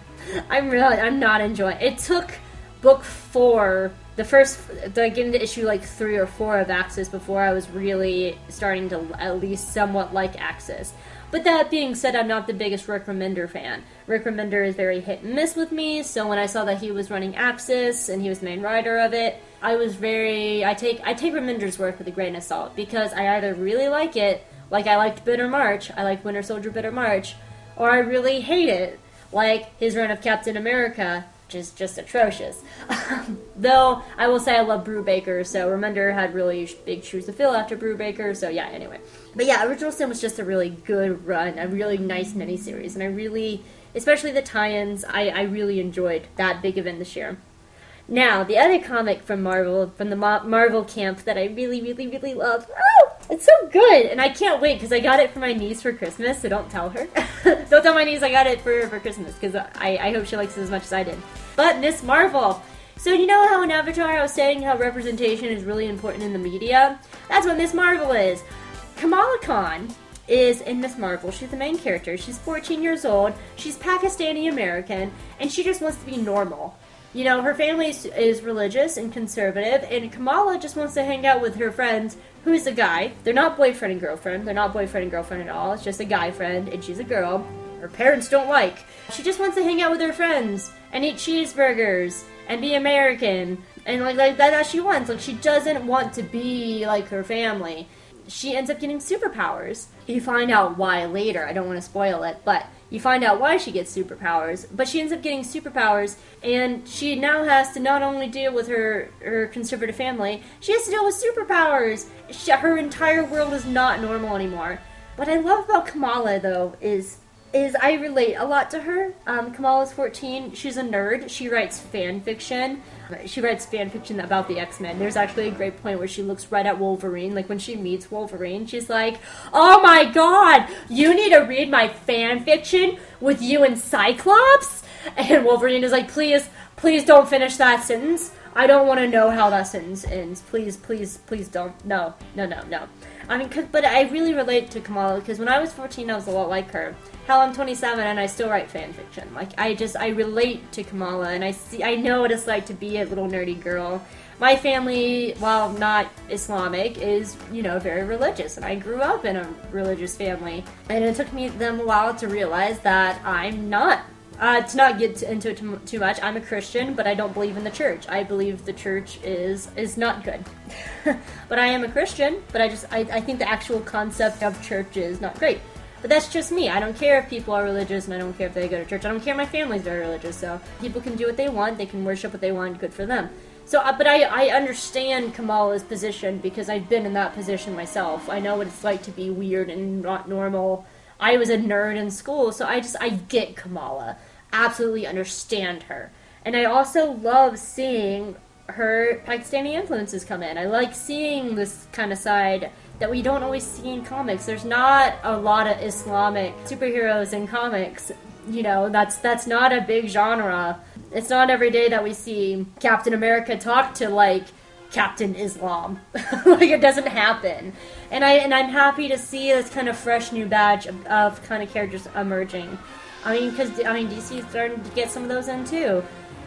I'm really, I'm not enjoying. It took book four, the first, like into issue like three or four of Axis before I was really starting to at least somewhat like Axis. But that being said, I'm not the biggest Rick Remender fan. Rick Remender is very hit and miss with me, so when I saw that he was running Axis and he was the main writer of it, I was very I take I take Remender's work with a grain of salt because I either really like it, like I liked Bitter March, I like Winter Soldier Bitter March, or I really hate it, like his run of Captain America, which is just atrocious. Though I will say I love Brubaker, so Remender had really big shoes to fill after Brubaker. So yeah, anyway. But yeah, Original Sin was just a really good run, a really nice miniseries, and I really, especially the tie-ins, I, I really enjoyed that big event this year. Now, the other comic from Marvel, from the Ma- Marvel camp that I really, really, really love. Oh, it's so good, and I can't wait because I got it for my niece for Christmas. So don't tell her. don't tell my niece I got it for her for Christmas because I, I hope she likes it as much as I did. But Miss Marvel. So you know how in Avatar I was saying how representation is really important in the media? That's what Miss Marvel is. Kamala Khan is in Miss Marvel. She's the main character. She's 14 years old. She's Pakistani American, and she just wants to be normal. You know, her family is, religious and conservative, and Kamala just wants to hang out with her friends, who is a guy. They're not boyfriend and girlfriend. They're not boyfriend and girlfriend at all. It's just a guy friend, and she's a girl. Her parents don't like. She just wants to hang out with her friends and eat cheeseburgers and be American and like like that's all she wants. Like she doesn't want to be like her family. She ends up getting superpowers. You find out why later. I don't want to spoil it, but you find out why she gets superpowers. But she ends up getting superpowers, and she now has to not only deal with her her conservative family, she has to deal with superpowers. She, her entire world is not normal anymore. What I love about Kamala though is is I relate a lot to her. Um, Kamala's 14. She's a nerd. She writes fan fiction. She writes fan fiction about the X Men. There's actually a great point where she looks right at Wolverine. Like when she meets Wolverine, she's like, "Oh my god, you need to read my fan fiction with you and Cyclops." And Wolverine is like, "Please, please don't finish that sentence. I don't want to know how that sentence ends. Please, please, please don't. No, no, no, no." I mean, 'cause- but I really relate to Kamala because when I was 14, I was a lot like her. Hell, I'm 27 and I still write fan fiction. Like I just I relate to Kamala and I see I know what it's like to be a little nerdy girl. My family, while not Islamic, is you know very religious, and I grew up in a religious family. And it took me them a while to realize that I'm not. Uh, to not get into it too, too much, I'm a Christian, but I don't believe in the church. I believe the church is is not good. but I am a Christian, but I just I, I think the actual concept of church is not great. But that's just me. I don't care if people are religious, and I don't care if they go to church. I don't care my family's very religious. So people can do what they want. They can worship what they want. Good for them. So, uh, but I, I understand Kamala's position because I've been in that position myself. I know what it's like to be weird and not normal. I was a nerd in school, so I just I get Kamala. Absolutely understand her. And I also love seeing her Pakistani influences come in. I like seeing this kind of side that we don't always see in comics. There's not a lot of Islamic superheroes in comics. You know, that's that's not a big genre. It's not every day that we see Captain America talk to like Captain Islam. like it doesn't happen. And I and I'm happy to see this kind of fresh new batch of, of kind of characters emerging. I mean, because I mean DC is starting to get some of those in too,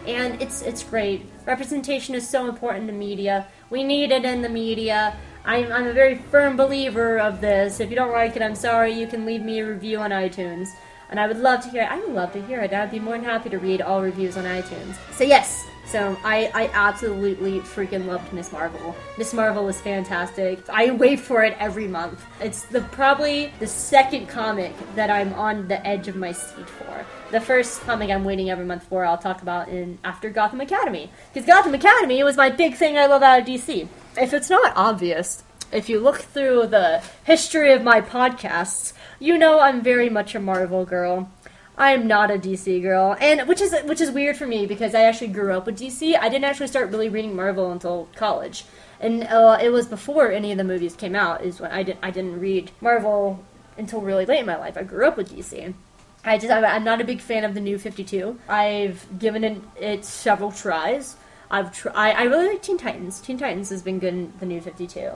and it's it's great. Representation is so important to media. We need it in the media. I'm, I'm a very firm believer of this. If you don't like it, I'm sorry. You can leave me a review on iTunes. and I would love to hear it. I would love to hear it. I'd be more than happy to read all reviews on iTunes. So yes, so I, I absolutely freaking loved Miss Marvel. Miss Marvel was fantastic. I wait for it every month. It's the probably the second comic that I'm on the edge of my seat for. The first comic I'm waiting every month for, I'll talk about in after Gotham Academy. Because Gotham Academy was my big thing I love out of DC. If it's not obvious, if you look through the history of my podcasts, you know I'm very much a Marvel girl. I am not a DC girl, and which is which is weird for me because I actually grew up with DC. I didn't actually start really reading Marvel until college, and uh, it was before any of the movies came out. Is when I didn't I didn't read Marvel until really late in my life. I grew up with DC. I just I'm- I'm not a big fan of the new 52. I've given it, it several tries. I've tr- I, I really like Teen Titans. Teen Titans has been good in the new 52.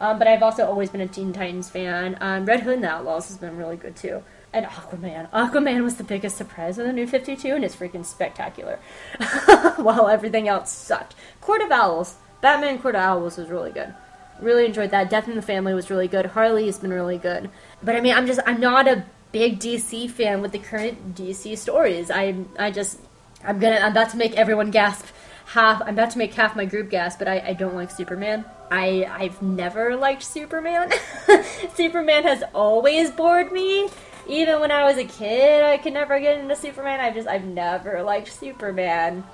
Um, but I've also always been a Teen Titans fan. Um, Red Hood and the Outlaws has been really good too. And Aquaman. Aquaman was the biggest surprise of the new 52 and it's freaking spectacular. While everything else sucked. Court of Owls. Batman Court of Owls was really good. Really enjoyed that. Death in the Family was really good. Harley has been really good. But I mean, I'm just, I'm not a big DC fan with the current DC stories. I, I just, I'm gonna, I'm about to make everyone gasp. Half, I'm about to make half my group gasp, but I, I don't like Superman. I, I've never liked Superman. Superman has always bored me. Even when I was a kid, I could never get into Superman. I've just, I've never liked Superman.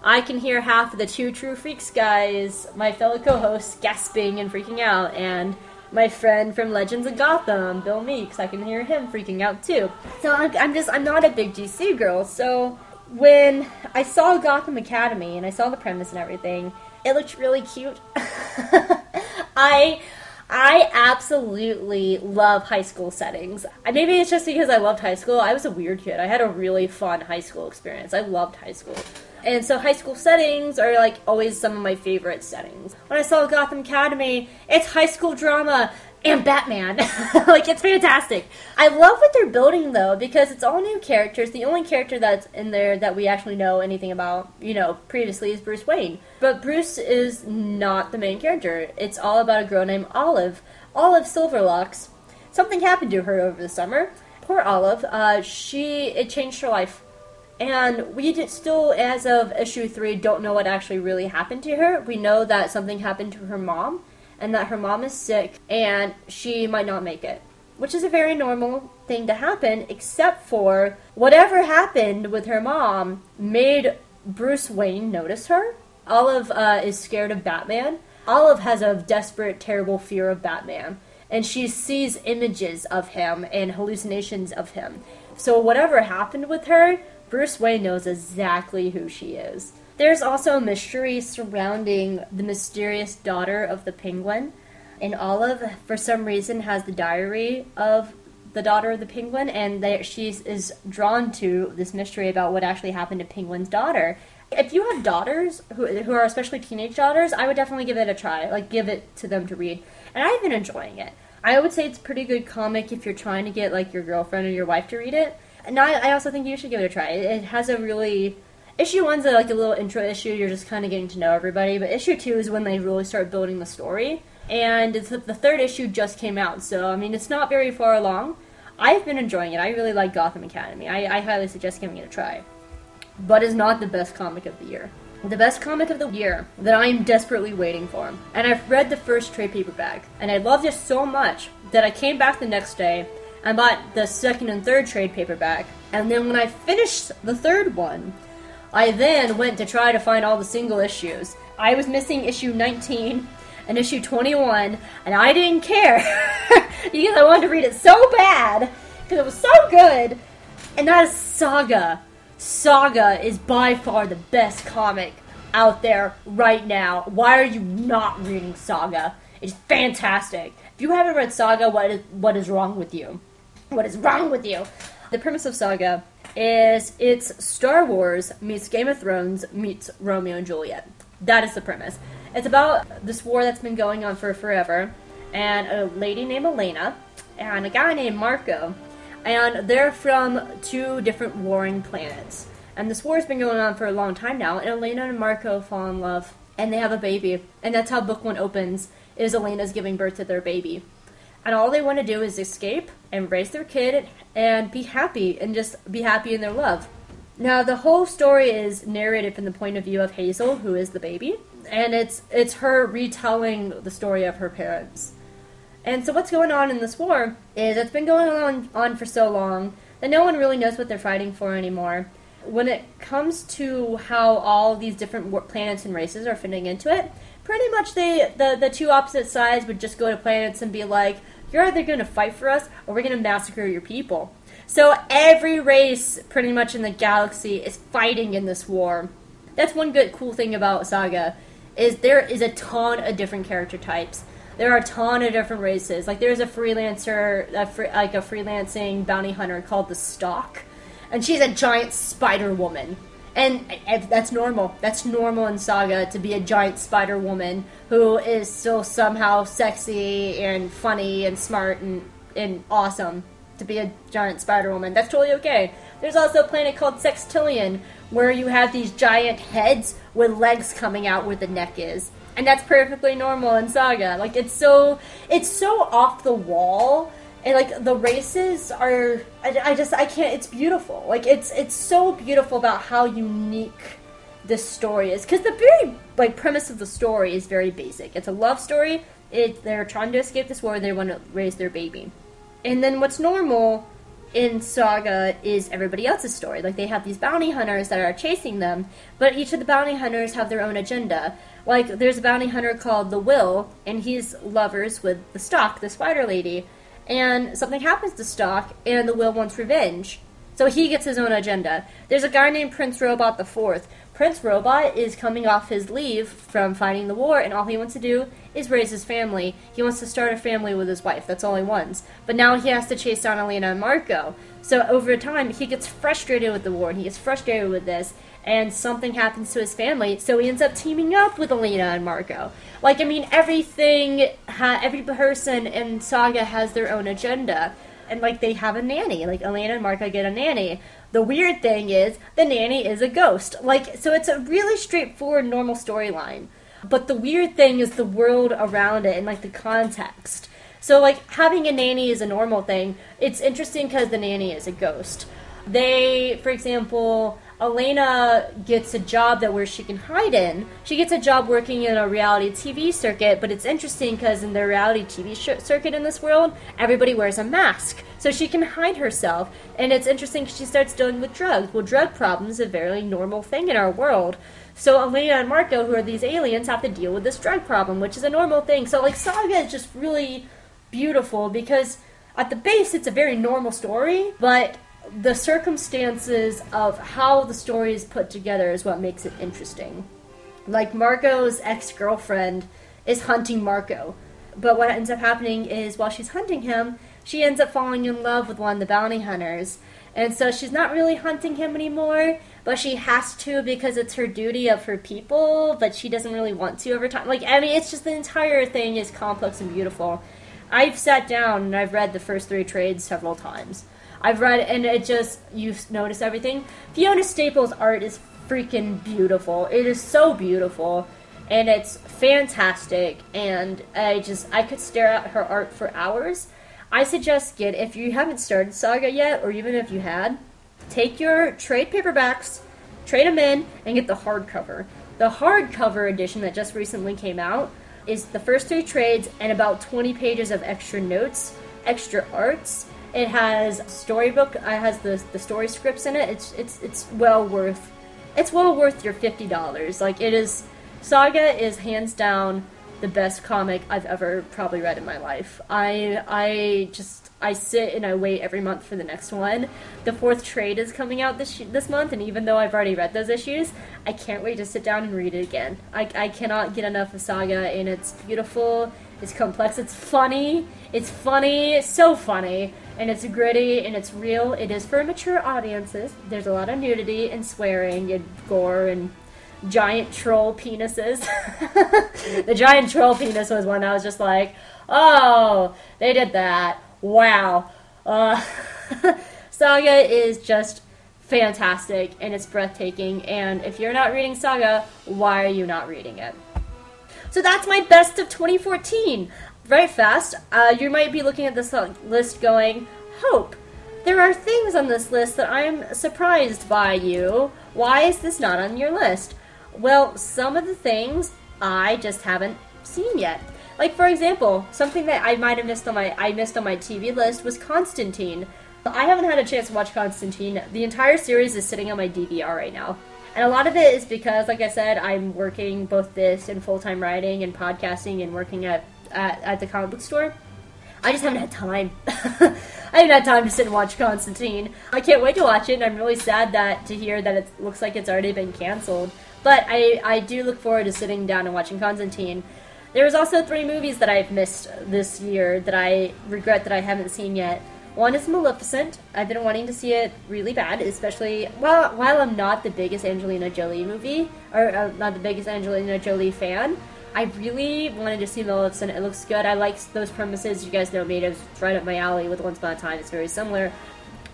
I can hear half of the Two True Freaks guys, my fellow co hosts, gasping and freaking out, and my friend from Legends of Gotham, Bill Meeks, I can hear him freaking out too. So I'm, I'm just, I'm not a big DC girl, so when I saw Gotham Academy and I saw the premise and everything, it looked really cute. I I absolutely love high school settings. Maybe it's just because I loved high school. I was a weird kid. I had a really fun high school experience. I loved high school. And so high school settings are like always some of my favorite settings. When I saw Gotham Academy, it's high school drama and Batman. like it's fantastic. I love what they're building though because it's all new characters. The only character that's in there that we actually know anything about, you know, previously is Bruce Wayne. But Bruce is not the main character. It's all about a girl named Olive. Olive Silverlocks. Something happened to her over the summer. Poor Olive. Uh, she it changed her life. And we still, as of issue three, don't know what actually really happened to her. We know that something happened to her mom, and that her mom is sick, and she might not make it. Which is a very normal thing to happen, except for whatever happened with her mom made Bruce Wayne notice her. Olive uh, is scared of Batman. Olive has a desperate, terrible fear of Batman, and she sees images of him and hallucinations of him. So, whatever happened with her, Bruce Wayne knows exactly who she is. There's also a mystery surrounding the mysterious daughter of the penguin. And Olive, for some reason, has the diary of the daughter of the penguin, and that she is drawn to this mystery about what actually happened to Penguin's daughter. If you have daughters who, who are especially teenage daughters, I would definitely give it a try. Like, give it to them to read. And I've been enjoying it. I would say it's pretty good comic if you're trying to get like your girlfriend or your wife to read it. And I, I also think you should give it a try. It, it has a really issue one's like a little intro issue. You're just kind of getting to know everybody. But issue two is when they really start building the story. And the third issue just came out, so I mean it's not very far along. I've been enjoying it. I really like Gotham Academy. I, I highly suggest giving it a try. But it's not the best comic of the year. The best comic of the year that I am desperately waiting for. And I've read the first trade paperback, and I loved it so much that I came back the next day and bought the second and third trade paperback. And then when I finished the third one, I then went to try to find all the single issues. I was missing issue 19 and issue 21, and I didn't care because I wanted to read it so bad because it was so good. And that is Saga. Saga is by far the best comic out there right now. Why are you not reading Saga? It's fantastic. If you haven't read Saga, what is what is wrong with you? What is wrong with you? The premise of Saga is it's Star Wars meets Game of Thrones meets Romeo and Juliet. That is the premise. It's about this war that's been going on for forever, and a lady named Alana and a guy named Marco, and they're from two different warring planets. And this war has been going on for a long time now, and Alana and Marco fall in love, and they have a baby, and that's how book one opens. Is Alana's giving birth to their baby. And all they want to do is escape raise their kid and be happy and just be happy in their love. Now the whole story is narrated from the point of view of Hazel, who is the baby, and it's it's her retelling the story of her parents. And so what's going on in this war is it's been going on on for so long that no one really knows what they're fighting for anymore. When it comes to how all these different planets and races are fitting into it, pretty much they the the two opposite sides would just go to planets and be like, "You're either going to fight for us or we're going to massacre your people." So every race pretty much in the galaxy is fighting in this war. That's one good cool thing about Saga is there is a ton of different character types. There are a ton of different races. Like there's a freelancer, a fr- like a freelancing bounty hunter called the Stalk, and she's a giant spider woman. And that's normal. That's normal in Saga to be a giant spider woman who is still somehow sexy and funny and smart and, and awesome to be a giant spider woman. That's totally okay. There's also a planet called Sextillion where you have these giant heads with legs coming out where the neck is. And that's perfectly normal in Saga. Like it's so it's so off the wall and like the races are I, I just I can't it's beautiful. Like it's it's so beautiful about how unique this story is because the very like premise of the story is very basic. It's a love story. It they're trying to escape this war. They want to raise their baby. And then what's normal in Saga is everybody else's story. Like they have these bounty hunters that are chasing them, but each of the bounty hunters have their own agenda. Like there's a bounty hunter called the Will, and he's lovers with the Stalk, the spider lady. And something happens to Stalk, and the Will wants revenge. So he gets his own agenda. There's a guy named Prince Robot the Fourth. Prince Robot is coming off his leave from fighting the war, and all he wants to do is raise his family. He wants to start a family with his wife. That's all he wants. But now he has to chase down Alana and Marko. So over time, he gets frustrated with the war, and he gets frustrated with this, and something happens to his family. So he ends up teaming up with Alana and Marko. Like, I mean, everything, ha- every person in Saga has their own agenda. And, like, they have a nanny. Like, Alana and Marko get a nanny. The weird thing is, the nanny is a ghost. Like, so it's a really straightforward, normal storyline. But the weird thing is the world around it and, like, the context. So, like, having a nanny is a normal thing. It's interesting because the nanny is a ghost. They, for example, Alana gets a job that where she can hide in. She gets a job working in a reality TV circuit, but it's interesting because in the reality TV sh- circuit in this world, everybody wears a mask, so she can hide herself. And it's interesting 'cause she starts dealing with drugs. Well, drug problems is a very normal thing in our world. So Alana and Marko, who are these aliens, have to deal with this drug problem, which is a normal thing. So like Saga is just really beautiful because at the base it's a very normal story, but the circumstances of how the story is put together is what makes it interesting. Like Marko's ex girlfriend is hunting Marko, but what ends up happening is while she's hunting him, she ends up falling in love with one of the bounty hunters. And so she's not really hunting him anymore, but she has to because it's her duty of her people, but she doesn't really want to over time. Like, I mean, it's just the entire thing is complex and beautiful. I've sat down and I've read the first three trades several times. I've read and it just you've noticed everything. Fiona Staples' art is freaking beautiful. It is so beautiful and it's fantastic and I just I could stare at her art for hours. I suggest get if you haven't started Saga yet or even if you had, take your trade paperbacks, trade them in and get the hardcover. The hardcover edition that just recently came out is the first three trades and about 20 pages of extra notes, extra arts. It has storybook. Uh, it has the the story scripts in it. It's it's it's well worth. It's well worth your fifty dollars. Like it is. Saga is hands down the best comic I've ever probably read in my life. I I just I sit and I wait every month for the next one. The fourth trade is coming out this this month, and even though I've already read those issues, I can't wait to sit down and read it again. I, I cannot get enough of Saga, and it's beautiful. It's complex. It's funny. It's funny. It's so funny. And it's gritty and it's real. It is for mature audiences. There's a lot of nudity and swearing and gore and giant troll penises. the giant troll penis was one I was just like, oh, they did that. Wow. Uh, Saga is just fantastic and it's breathtaking. And if you're not reading Saga, why are you not reading it? So that's my best of 2014. Right fast, uh, you might be looking at this list going, Hope, there are things on this list that I'm surprised by you. Why is this not on your list? Well, some of the things I just haven't seen yet. Like for example, something that I might have missed on my I missed on my TV list was Constantine. But I haven't had a chance to watch Constantine. The entire series is sitting on my DVR right now. And a lot of it is because, like I said, I'm working both this and full time writing and podcasting and working at, at, at the comic book store. I just haven't had time. I haven't had time to sit and watch Constantine. I can't wait to watch it, and I'm really sad that to hear that it looks like it's already been canceled. But I, I do look forward to sitting down and watching Constantine. There's also three movies that I've missed this year that I regret that I haven't seen yet. One is Maleficent. I've been wanting to see it really bad, especially while while I'm not the biggest Angelina Jolie movie or uh, not the biggest Angelina Jolie fan. I really wanted to see Maleficent. It looks good. I like those premises. You guys know me. It's right up my alley with Once Upon a Time. It's very similar.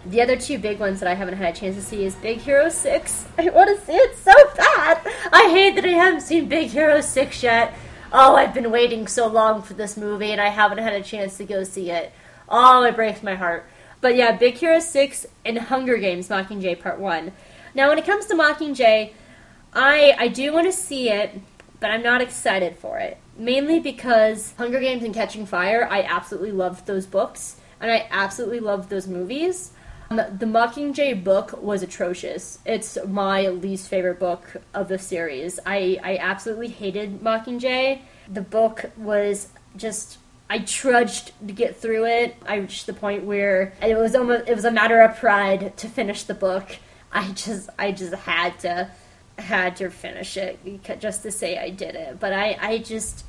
The other two big ones that I haven't had a chance to see is Big Hero 6. I want to see it so bad. I hate that I haven't seen Big Hero 6 yet oh, I've been waiting so long for this movie and I haven't had a chance to go see it. Oh, it breaks my heart. But yeah, Big Hero 6 and Hunger Games Mockingjay Part 1. Now, when it comes to Mockingjay, I, I do want to see it, but I'm not excited for it. Mainly because Hunger Games and Catching Fire, I absolutely loved those books, and I absolutely loved those movies. Um, the Mockingjay book was atrocious. It's my least favorite book of the series. I, I absolutely hated Mockingjay. The book was just I trudged to get through it. I reached the point where it was almost it was a matter of pride to finish the book. I just I just had to had to finish it just to say I did it. But I I just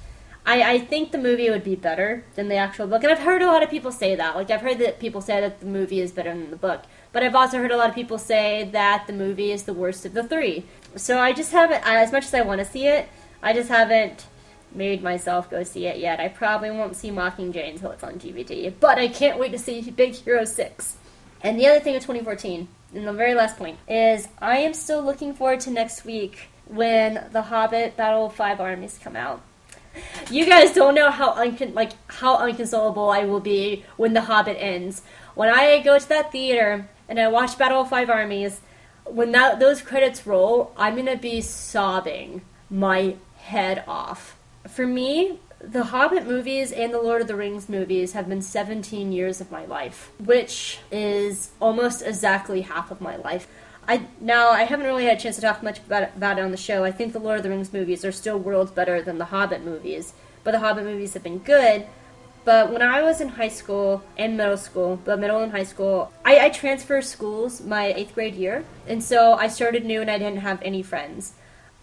I, I think the movie would be better than the actual book. And I've heard a lot of people say that. Like, I've heard that people say that the movie is better than the book. But I've also heard a lot of people say that the movie is the worst of the three. So I just haven't, as much as I want to see it, I just haven't made myself go see it yet. I probably won't see Mockingjay until it's on DVD. But I can't wait to see Big Hero 6. And the other thing of 2014, and the very last point, is I am still looking forward to next week when The Hobbit Battle of Five Armies come out you guys don't know how uncon- like how unconsolable I will be when The Hobbit ends. When I go to that theater and I watch Battle of Five Armies, when that those credits roll, I'm gonna be sobbing my head off. For me, the Hobbit movies and the Lord of the Rings movies have been 17 years of my life, which is almost exactly half of my life. I now I haven't really had a chance to talk much about it, about it on the show. I think the Lord of the Rings movies are still worlds better than the Hobbit movies, but the Hobbit movies have been good. But when I was in high school and middle school, but middle and high school, I, I transferred schools my eighth grade year, and so I started new and I didn't have any friends.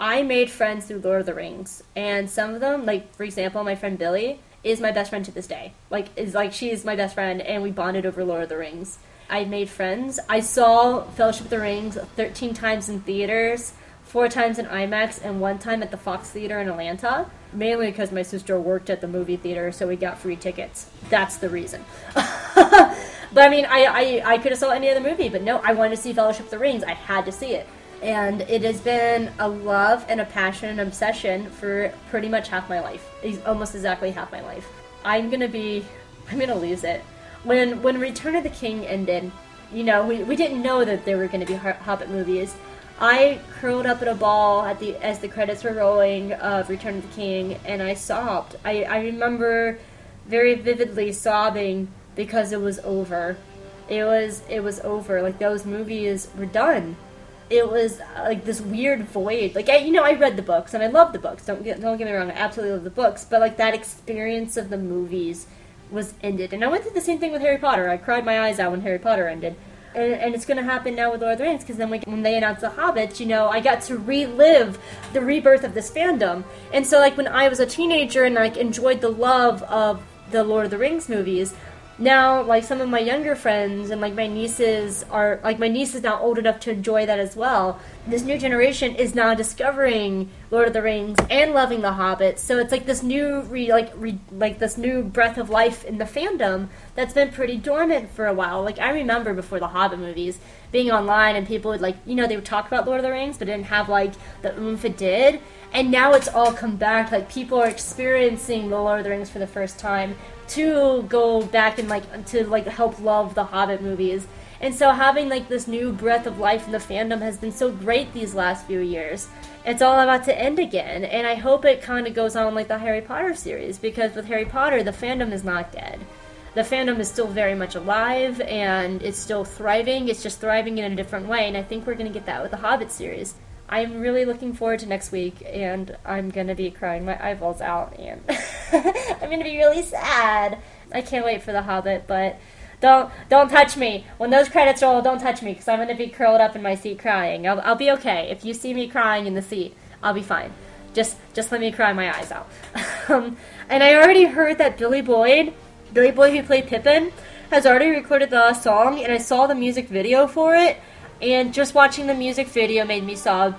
I made friends through Lord of the Rings, and some of them, like for example, my friend Billy, is my best friend to this day. Like is like she's my best friend, and we bonded over Lord of the Rings. I made friends. I saw Fellowship of the Rings 13 times in theaters, four times in IMAX, and one time at the Fox Theater in Atlanta. Mainly because my sister worked at the movie theater, so we got free tickets. That's the reason. but I mean, I, I, I could have saw any other movie, but no, I wanted to see Fellowship of the Rings. I had to see it. And it has been a love and a passion and obsession for pretty much half my life. Almost exactly half my life. I'm gonna be, I'm gonna lose it when when Return of the King ended, you know, we, we didn't know that there were to be Hobbit movies. I curled up in a ball at the as the credits were rolling of Return of the King, and I sobbed. I, I remember very vividly sobbing because it was over. It was it was over. Like those movies were done. It was uh, like this weird void. Like I, you know, I read the books and I love the books. Don't get don't get me wrong. I absolutely love the books. But like that experience of the movies was ended. And I went through the same thing with Harry Potter. I cried my eyes out when Harry Potter ended. And, and it's going to happen now with Lord of the Rings because then when, when they announced The Hobbit, you know, I got to relive the rebirth of this fandom. And so, like, when I was a teenager and, like, enjoyed the love of the Lord of the Rings movies, now like some of my younger friends and like my nieces are like my niece is now old enough to enjoy that as well. This new generation is now discovering lord of the rings and loving the hobbit. So it's like this new re, like re, like this new breath of life in the fandom that's been pretty dormant for a while. Like i remember before the hobbit movies being online and people would like you know they would talk about lord of the rings but didn't have like the oomph it did and now it's all come back. Like people are experiencing the Lord of the Rings for the first time to go back and like to like help love the Hobbit movies. And so having like this new breath of life in the fandom has been so great these last few years. It's all about to end again, and I hope it kind of goes on like the Harry Potter series because with Harry Potter, the fandom is not dead. The fandom is still very much alive and it's still thriving. It's just thriving in a different way, and I think we're going to get that with the Hobbit series. I'm really looking forward to next week, and I'm gonna be crying my eyeballs out, and I'm gonna be really sad. I can't wait for the Hobbit, but don't don't touch me when those credits roll. Don't touch me because I'm gonna be curled up in my seat crying. I'll, I'll be okay if you see me crying in the seat. I'll be fine. Just just let me cry my eyes out. um, and I already heard that Billy Boyd, Billy Boyd who played Pippin, has already recorded the song, and I saw the music video for it and just watching the music video made me sob.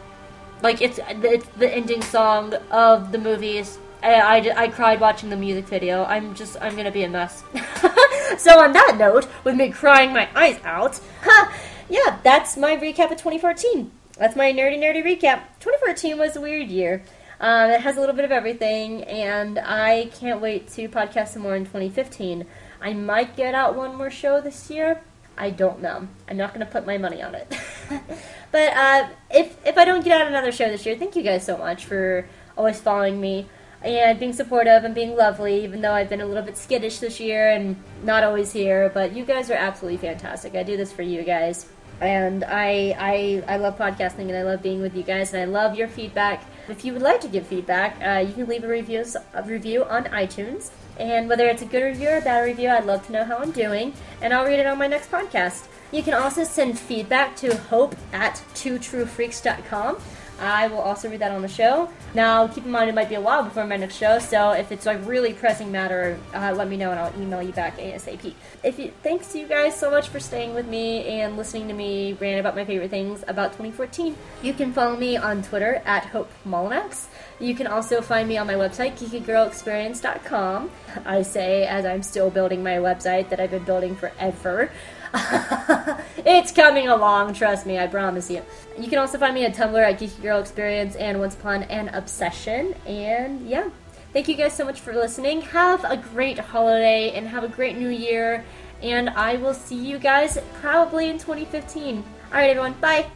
Like it's it's the ending song of the movies. I, I, I cried watching the music video. I'm just I'm gonna be a mess. so on that note, with me crying my eyes out, huh, yeah, that's my recap of 2014. That's my nerdy nerdy recap. 2014 was a weird year. Um, it has a little bit of everything, and I can't wait to podcast some more in 2015. I might get out one more show this year. I don't know. I'm not going to put my money on it. but uh, if if I don't get out another show this year, thank you guys so much for always following me and being supportive and being lovely. Even though I've been a little bit skittish this year and not always here, but you guys are absolutely fantastic. I do this for you guys, and I I I love podcasting and I love being with you guys and I love your feedback. If you would like to give feedback, uh, you can leave a review a review on iTunes. And whether it's a good review or a bad review, I'd love to know how I'm doing, and I'll read it on my next podcast. You can also send feedback to hope at twotruefreaks.com. I will also read that on the show. Now, keep in mind it might be a while before my next show, so if it's a really pressing matter, uh, let me know and I'll email you back ASAP. If you, thanks to you guys so much for staying with me and listening to me rant about my favorite things about 2014. You can follow me on Twitter at Hope Mullinax. You can also find me on my website, geekygirlexperience.com. I say as I'm still building my website that I've been building forever. it's coming along, trust me, I promise you. You can also find me at Tumblr at Geeky Girl Experience and Once Upon an Obsession. And yeah, thank you guys so much for listening. Have a great holiday and have a great new year. And I will see you guys probably in 2015. Alright, everyone, bye.